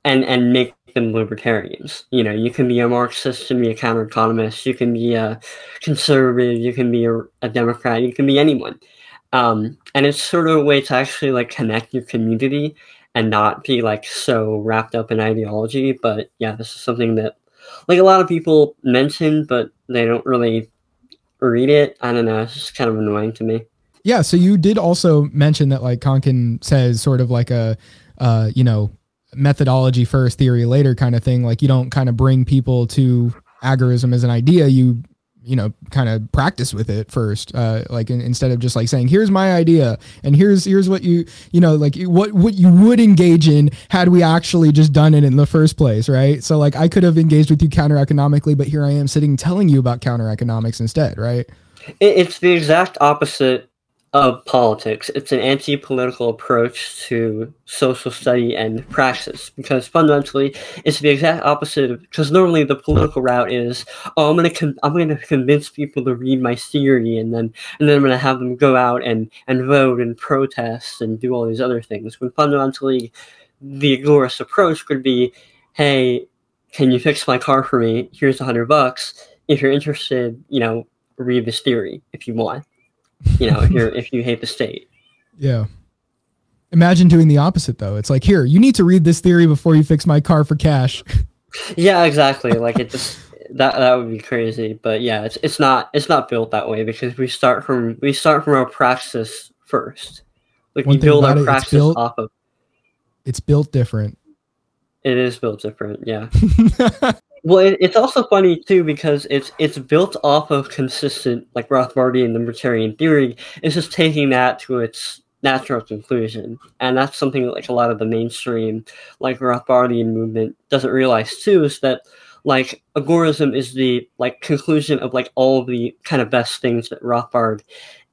and and make them libertarians you know you can be a marxist and be a counter economist you can be a conservative you can be a, a democrat you can be anyone um, and it's sort of a way to actually like connect your community and not be like so wrapped up in ideology but yeah this is something that like a lot of people mention, but they don't really read it. I don't know. It's just kind of annoying to me. Yeah. So you did also mention that like Konkin says sort of like a, uh, you know, methodology first, theory later kind of thing. Like you don't kind of bring people to agorism as an idea. You you know kind of practice with it first uh like in, instead of just like saying here's my idea and here's here's what you you know like what what you would engage in had we actually just done it in the first place right so like i could have engaged with you counter economically but here i am sitting telling you about counter economics instead right it's the exact opposite of politics. It's an anti political approach to social study and praxis because fundamentally it's the exact opposite of because normally the political route is oh I'm gonna con- I'm gonna convince people to read my theory and then and then I'm gonna have them go out and and vote and protest and do all these other things. When fundamentally the agorist approach could be hey can you fix my car for me? Here's a hundred bucks. If you're interested you know read this theory if you want you know, if you're if you hate the state. Yeah. Imagine doing the opposite though. It's like, here, you need to read this theory before you fix my car for cash. yeah, exactly. Like it just that that would be crazy. But yeah, it's it's not it's not built that way because we start from we start from our praxis first. Like One we build our it, praxis built, off of it's built different. It is built different, yeah. Well, it, it's also funny too because it's it's built off of consistent like Rothbardian libertarian theory. It's just taking that to its natural conclusion, and that's something like a lot of the mainstream like Rothbardian movement doesn't realize too is that like agorism is the like conclusion of like all the kind of best things that Rothbard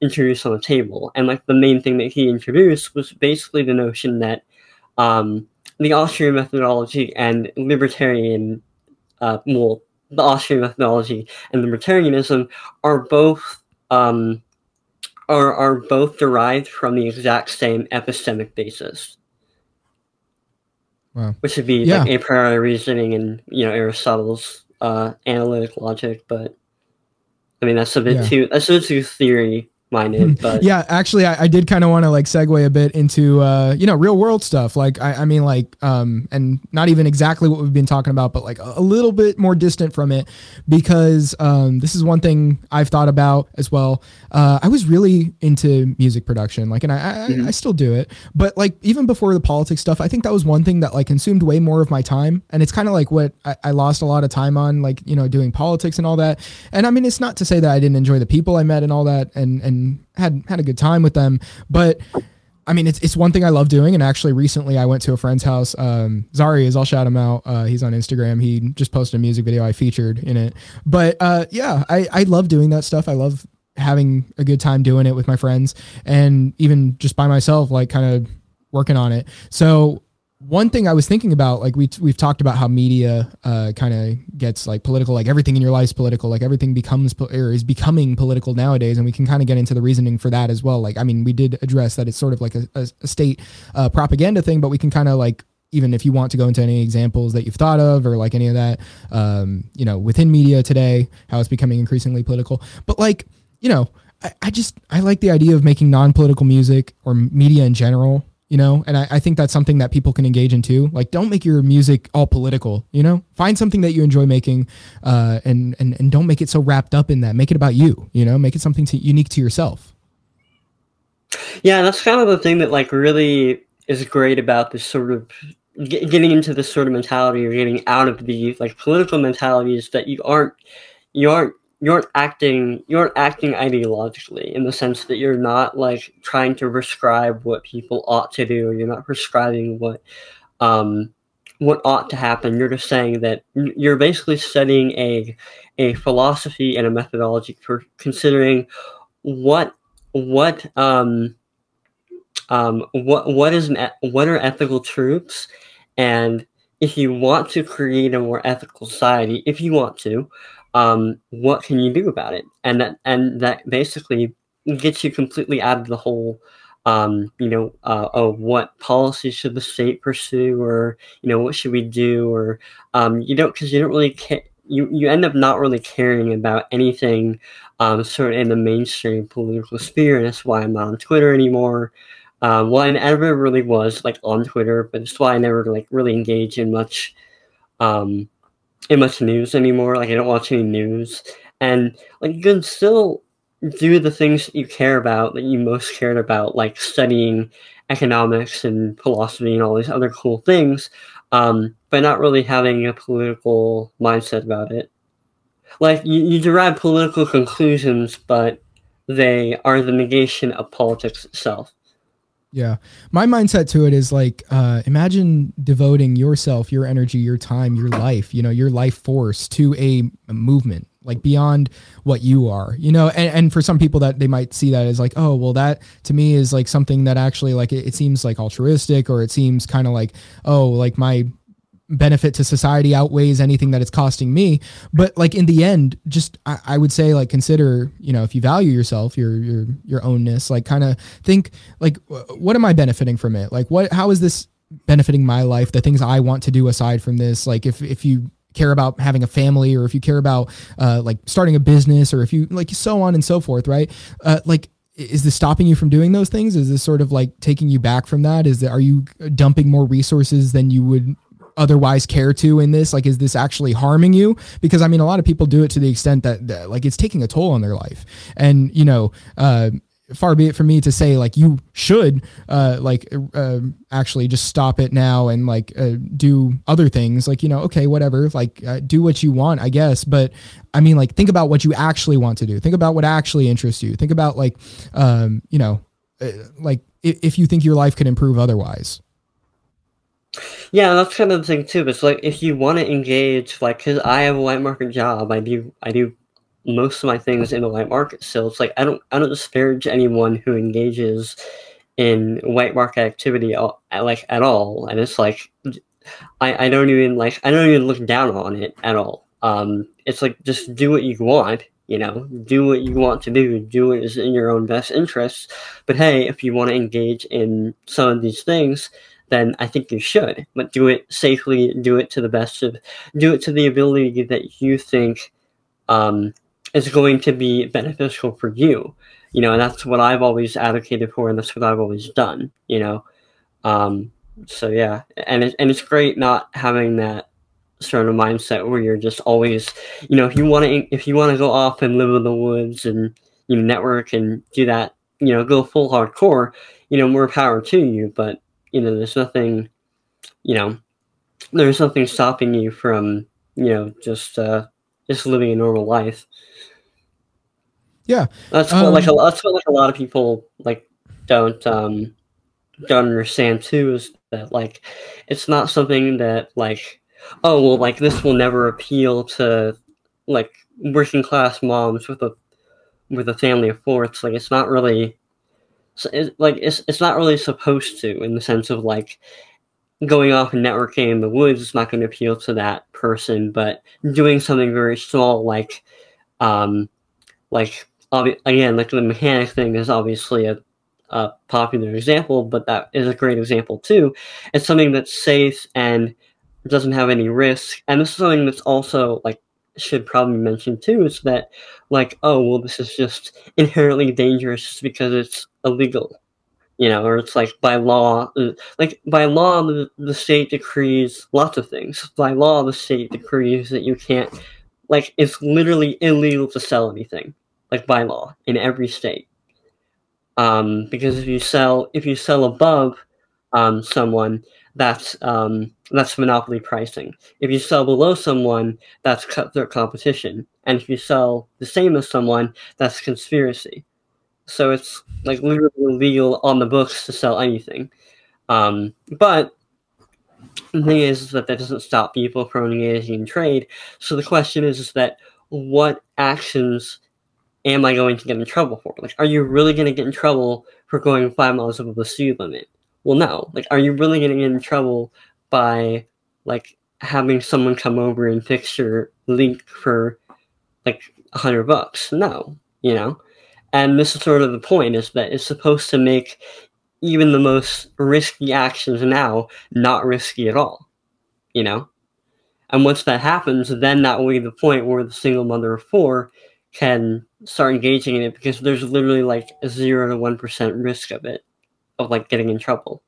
introduced on the table, and like the main thing that he introduced was basically the notion that um, the Austrian methodology and libertarian uh, well, the Austrian methodology and libertarianism are both um, are are both derived from the exact same epistemic basis. wow. which would be yeah. like a priori reasoning and you know Aristotle's uh, analytic logic. But I mean, that's a bit yeah. too that's a bit too theory minded hmm. but yeah actually i, I did kind of want to like segue a bit into uh you know real world stuff like I, I mean like um and not even exactly what we've been talking about but like a, a little bit more distant from it because um this is one thing i've thought about as well uh i was really into music production like and i I, mm-hmm. I still do it but like even before the politics stuff i think that was one thing that like consumed way more of my time and it's kind of like what I, I lost a lot of time on like you know doing politics and all that and i mean it's not to say that i didn't enjoy the people i met and all that and and had had a good time with them. But I mean, it's it's one thing I love doing. And actually, recently I went to a friend's house. Um, Zarius, I'll shout him out. Uh, he's on Instagram. He just posted a music video I featured in it. But uh, yeah, I I love doing that stuff. I love having a good time doing it with my friends and even just by myself, like kind of working on it. So one thing I was thinking about, like we we've talked about how media uh, kind of gets like political, like everything in your life is political, like everything becomes or is becoming political nowadays, and we can kind of get into the reasoning for that as well. Like, I mean, we did address that it's sort of like a, a, state uh, propaganda thing, but we can kind of like even if you want to go into any examples that you've thought of or like any of that, um, you know, within media today, how it's becoming increasingly political. But like, you know, I, I just I like the idea of making non-political music or media in general you know? And I, I, think that's something that people can engage in too. Like don't make your music all political you know? Find something that you enjoy making uh, and, and and don't make it so wrapped up in that. Make it about you you know? Make it something to, unique to yourself. Yeah that's kind of the thing that like really is great about this sort of getting into this sort of mentality or getting out of the like political mentalities that you aren't you aren't you aren't acting you aren't acting ideologically in the sense that you're not like trying to prescribe what people ought to do. You're not prescribing what um what ought to happen. You're just saying that you're basically studying a a philosophy and a methodology for considering what what um um what what is an what are ethical truths? And if you want to create a more ethical society if you want to um, what can you do about it? And that and that basically gets you completely out of the whole um, you know, uh, oh, what policy should the state pursue, or you know, what should we do, or um, you don't, because you don't really care. You you end up not really caring about anything, um, sort of in the mainstream political sphere, and that's why I'm not on Twitter anymore. Um, well, I never really was like on Twitter, but that's why I never like really engage in much, um, in much news anymore. Like I don't watch any news, and like you can still do the things that you care about that you most cared about, like studying economics and philosophy and all these other cool things, um, but not really having a political mindset about it. Like you, you derive political conclusions, but they are the negation of politics itself. Yeah. My mindset to it is like uh, imagine devoting yourself, your energy, your time, your life, you know, your life force to a, a movement like beyond what you are you know and, and for some people that they might see that as like oh well that to me is like something that actually like it, it seems like altruistic or it seems kind of like oh like my benefit to society outweighs anything that it's costing me. But like in the end just I, I, would say like consider you know if you value yourself your your your ownness like kind of think like what am i benefiting from it? Like what how is this benefiting my life? The things i want to do aside from this? Like if if you care about having a family or if you care about uh like starting a business or if you like so on and so forth right? Uh like is this stopping you from doing those things? Is this sort of like taking you back from that? Is that are you dumping more resources than you would otherwise care to in this? Like, is this actually harming you? Because I mean, a lot of people do it to the extent that, that like it's taking a toll on their life. And, you know, uh, far be it from me to say like you should uh like uh, actually just stop it now and like uh, do other things like you know okay whatever like uh, do what you want i guess but i mean like think about what you actually want to do think about what actually interests you think about like um you know uh, like if you think your life could improve otherwise yeah, that's kind of the thing too. It's like if you want to engage, like, because I have a white market job, I do, I do most of my things in the white market. So it's like I don't, I don't disparage anyone who engages in white market activity, like at all. And it's like, I, I don't even like, I don't even look down on it at all. Um, it's like just do what you want. You know, do what you want to do. Do what is in your own best interests. But hey, if you want to engage in some of these things, then I think you should. But do it safely, do it to the best of, do it to the ability that you think um, is going to be beneficial for you. You know, and that's what I've always advocated for, and that's what I've always done. You know, um, so yeah, and it, and it's great not having that sort of mindset where you're just always, you know, if you want to if you want to go off and live in the woods and you know network and do that, you know, go full hardcore, you know, more power to you. But you know, there's nothing, you know, there's nothing stopping you from, you know, just uh, just living a normal life. Yeah, that's what um, like a, that's what like a lot of people like don't um don't understand too is that like it's not something that like oh well like this will never appeal to like working class moms with a with a family of four. It's like it's not really it's, like it's it's not really supposed to in the sense of like going off and networking in the woods is not going to appeal to that person, but doing something very small like um like obvi- again like the mechanic thing is obviously a, a popular example, but that is a great example too. It's something that's safe and doesn't have any risk, and this is something that's also like should probably mention too is that like oh well this is just inherently dangerous because it's illegal you know or it's like by law uh, like by law the, the state decrees lots of things. By law the state decrees that you can't like it's literally illegal to sell anything like by law in every state. Um because if you sell if you sell above um someone that's um, that's monopoly pricing. If you sell below someone, that's cutthroat competition, and if you sell the same as someone, that's conspiracy. So it's like literally illegal on the books to sell anything. Um, but the thing is, is that that doesn't stop people from engaging in trade. So the question is, is that what actions am I going to get in trouble for? Like, are you really going to get in trouble for going five miles above the speed limit? Well no. Like are you really going to get in trouble by like having someone come over and fix your leak for like a hundred bucks? No you know? And this is sort of the point is that it's supposed to make even the most risky actions now not risky at all you know? And once that happens then that will be the point where the single mother of four can start engaging in it because there's literally like a zero to one percent risk of it of like getting in trouble.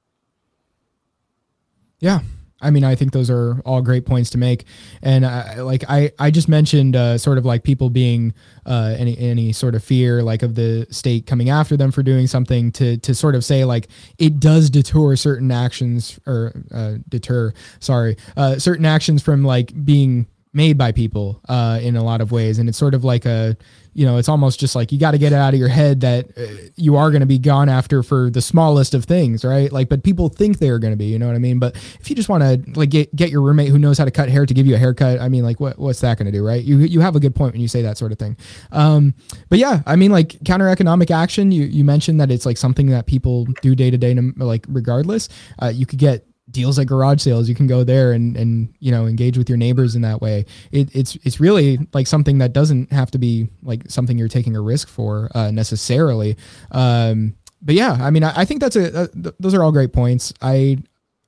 Yeah. I mean, I think those are all great points to make, and uh, like I, I just mentioned, uh, sort of like people being uh, any any sort of fear, like of the state coming after them for doing something, to to sort of say like it does deter certain actions or uh, deter, sorry, uh, certain actions from like being made by people uh, in a lot of ways, and it's sort of like a you know, it's almost just like you got to get it out of your head that uh, you are going to be gone after for the smallest of things, right? Like, but people think they are going to be, you know what I mean? But if you just want to like get, get your roommate who knows how to cut hair to give you a haircut, I mean, like, what what's that going to do, right? You you have a good point when you say that sort of thing. Um, but yeah, I mean, like counter economic action. You you mentioned that it's like something that people do day to day, like regardless. Uh, you could get deals at garage sales you can go there and and you know engage with your neighbors in that way. It, it's it's really like something that doesn't have to be like something you're taking a risk for uh, necessarily. Um, but yeah i mean I, I think that's a, a th- those are all great points. I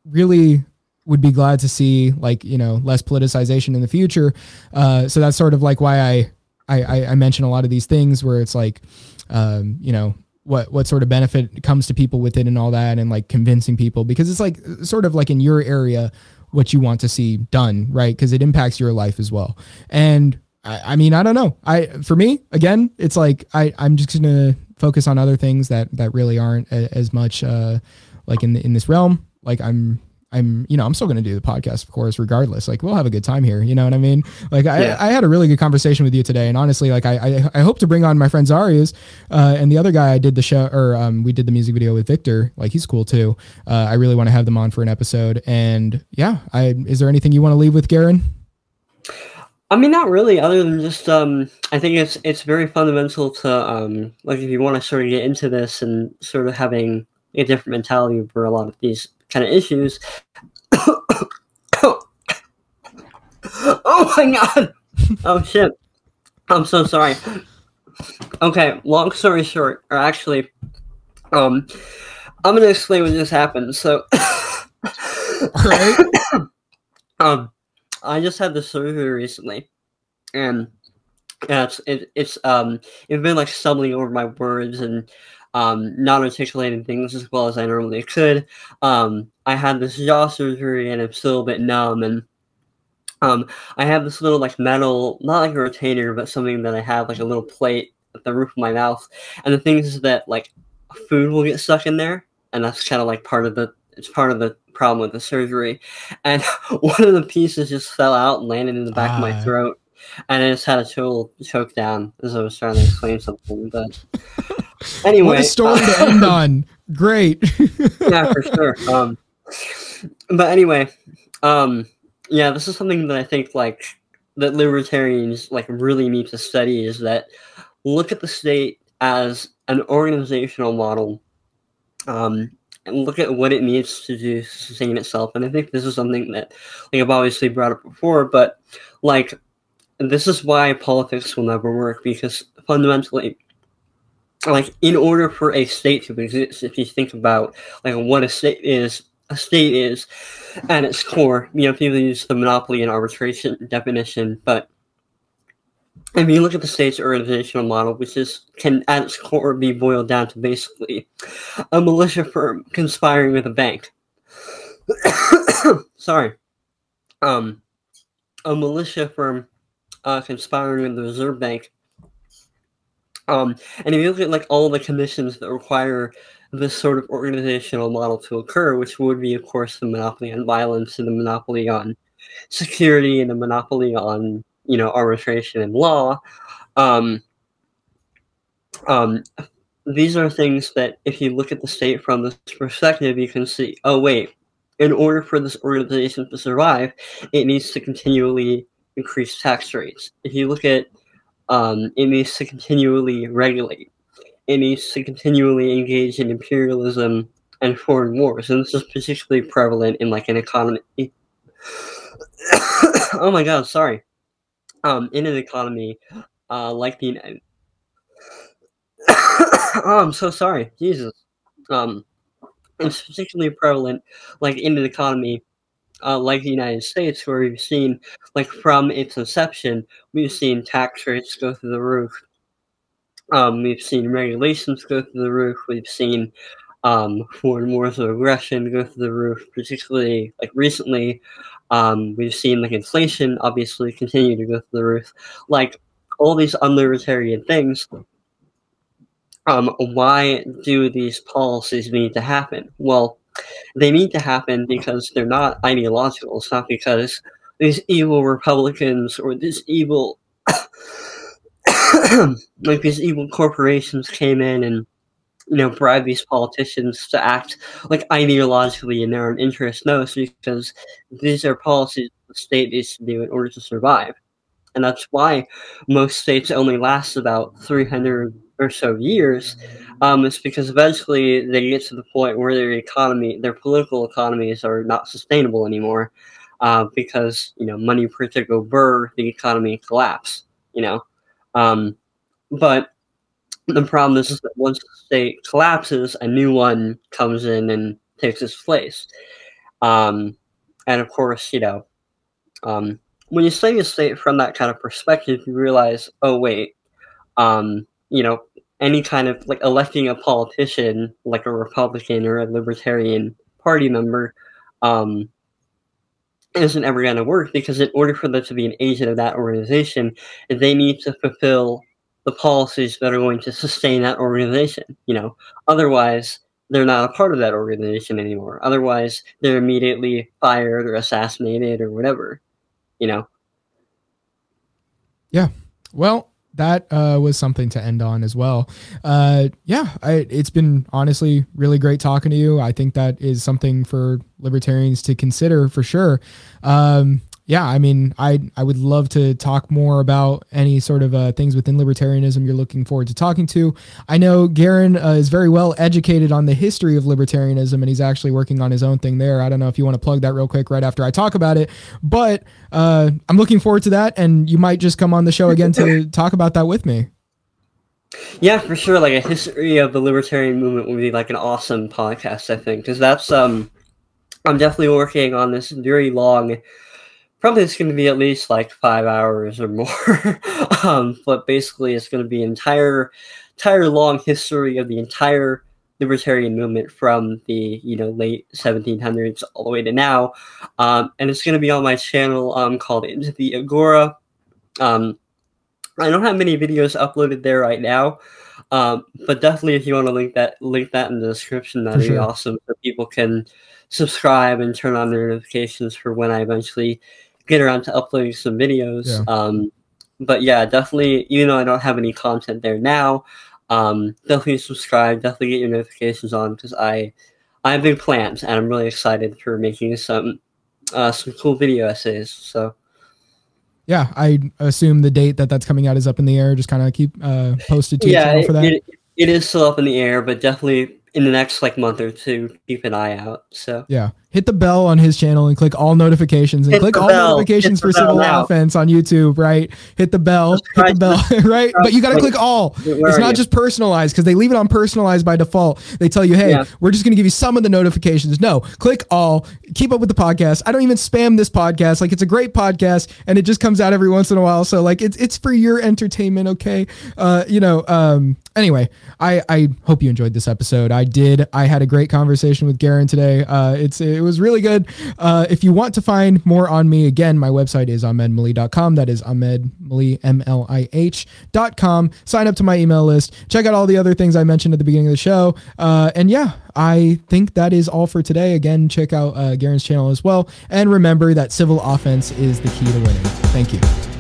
really would be glad to see like you know less politicization in the future. Uh, so that's sort of like why I, I i mention a lot of these things where it's like um, you know what what sort of benefit comes to people with it and all that and like convincing people because it's like sort of like in your area what you want to see done right? Because it impacts your life as well. And I, I, mean i don't know. I for me again it's like i i'm just gonna focus on other things that that really aren't a, as much uh like in the, in this realm. Like i'm I'm, you know, I'm still going to do the podcast, of course, regardless. Like, we'll have a good time here. You know what I mean? Like, yeah. I, I had a really good conversation with you today, and honestly, like, I, I, I hope to bring on my friend Zarius, uh, and the other guy I did the show, or um, we did the music video with Victor. Like, he's cool too. Uh, I really want to have them on for an episode. And yeah, I is there anything you want to leave with, Garon? I mean, not really. Other than just, um, I think it's it's very fundamental to, um, like, if you want to sort of get into this and sort of having a different mentality for a lot of these kind of issues. oh my god! Oh shit! I'm so sorry. Okay, long story short, or actually, um, I'm gonna explain what just happened. So, um, I just had the surgery recently, and yeah, it's it, it's um it's been like stumbling over my words and um not articulating things as well as I normally could. Um, I had this jaw surgery and I'm still a bit numb and um I have this little like metal not like a retainer but something that I have like a little plate at the roof of my mouth and the thing is that like food will get stuck in there and that's kind of like part of the it's part of the problem with the surgery and one of the pieces just fell out and landed in the back uh, of my ah. throat and I just had a total choke down as I was trying to explain something. But anyway, what a story uh, to end on. Great. yeah, for sure. Um, but anyway, um, yeah, this is something that I think like that libertarians like really need to study is that look at the state as an organizational model um, and look at what it needs to do to sustain itself. And I think this is something that like I've obviously brought up before, but like this is why politics will never work because fundamentally like in order for a state to exist if you think about like what a state is a state is at its core you know people use the monopoly and arbitration definition but if you look at the state's organizational model which is can at its core be boiled down to basically a militia firm conspiring with a bank. Sorry. Um a militia firm uh, conspiring with the Reserve Bank. Um, and if you look at like all the conditions that require this sort of organizational model to occur, which would be, of course, the monopoly on violence and the monopoly on security and the monopoly on you know arbitration and law. Um, um, these are things that, if you look at the state from this perspective, you can see. Oh wait, in order for this organization to survive, it needs to continually increase tax rates. If you look at um, it needs to continually regulate. It needs to continually engage in imperialism and foreign wars, and this is particularly prevalent in like an economy. oh my god, sorry. Um, in an economy uh, like the United. oh, I'm so sorry, Jesus. Um, it's particularly prevalent, like in an economy uh, like the United States, where we've seen, like from its inception, we've seen tax rates go through the roof. Um, we've seen regulations go through the roof. We've seen um, foreign wars of aggression go through the roof, particularly like recently. Um, we've seen like inflation obviously continue to go through the roof. Like all these unlibertarian things. Um, why do these policies need to happen? Well, they need to happen because they're not ideological. It's not because these evil Republicans or these evil like these evil corporations came in and you know bribe these politicians to act like ideologically in their own interest. No, it's because these are policies the state needs to do in order to survive. And that's why most states only last about 300 or so years um, it's because eventually they get to the point where their economy, their political economies, are not sustainable anymore, uh, because you know money per go burr, the economy collapse. You know, um, but the problem is, is that once the state collapses, a new one comes in and takes its place. Um, and of course, you know, um, when you study a state from that kind of perspective, you realize, oh wait, um, you know, any kind of like electing a politician like a Republican or a Libertarian Party member um, isn't ever going to work because in order for them to be an agent of that organization, they need to fulfill the policies that are going to sustain that organization. You know, otherwise they're not a part of that organization anymore. Otherwise, they're immediately fired or assassinated or whatever. You know. Yeah. Well, that uh, was something to end on as well. Uh, yeah, I, it's been honestly really great talking to you. I think that is something for libertarians to consider for sure. Um, yeah, I mean, I I would love to talk more about any sort of uh, things within libertarianism you're looking forward to talking to. I know Garon uh, is very well educated on the history of libertarianism, and he's actually working on his own thing there. I don't know if you want to plug that real quick right after I talk about it, but uh, I'm looking forward to that, and you might just come on the show again to talk about that with me. Yeah, for sure. Like a history of the libertarian movement would be like an awesome podcast, I think, because that's um I'm definitely working on this very long. Probably it's going to be at least like five hours or more. um, but basically, it's going to be entire, entire long history of the entire libertarian movement from the you know late 1700s all the way to now, um, and it's going to be on my channel um, called Into the Agora. Um, I don't have many videos uploaded there right now, um, but definitely if you want to link that link that in the description, that'd be awesome so people can subscribe and turn on their notifications for when I eventually get around to uploading some videos. Yeah. Um, but yeah, definitely, even though I don't have any content there now, um, definitely subscribe, definitely get your notifications on because I I have big plans and I'm really excited for making some uh, some cool video essays. So yeah, I assume the date that that's coming out is up in the air. Just kind of keep uh, posted to yeah, for that. It, it is still up in the air, but definitely in the next like month or two, keep an eye out. So yeah, hit the bell on his channel and click all notifications and hit click all bell. notifications for civil now. offense on YouTube. Right, hit the bell, hit the bell. right, but you got to click all. It's not just personalized because they leave it on personalized by default. They tell you, hey, yeah. we're just going to give you some of the notifications. No, click all. Keep up with the podcast. I don't even spam this podcast. Like it's a great podcast and it just comes out every once in a while. So like it's it's for your entertainment. Okay, uh, you know. Um, anyway, I I hope you enjoyed this episode. I did. I had a great conversation with Garon today. Uh, it's it was really good. Uh, if you want to find more on me, again, my website is ahmedmlih.com. That is Ahmed Mlih, M L I H.com. Sign up to my email list. Check out all the other things I mentioned at the beginning of the show. Uh, and yeah, I think that is all for today. Again, check out uh, Garon's channel as well. And remember that civil offense is the key to winning. Thank you.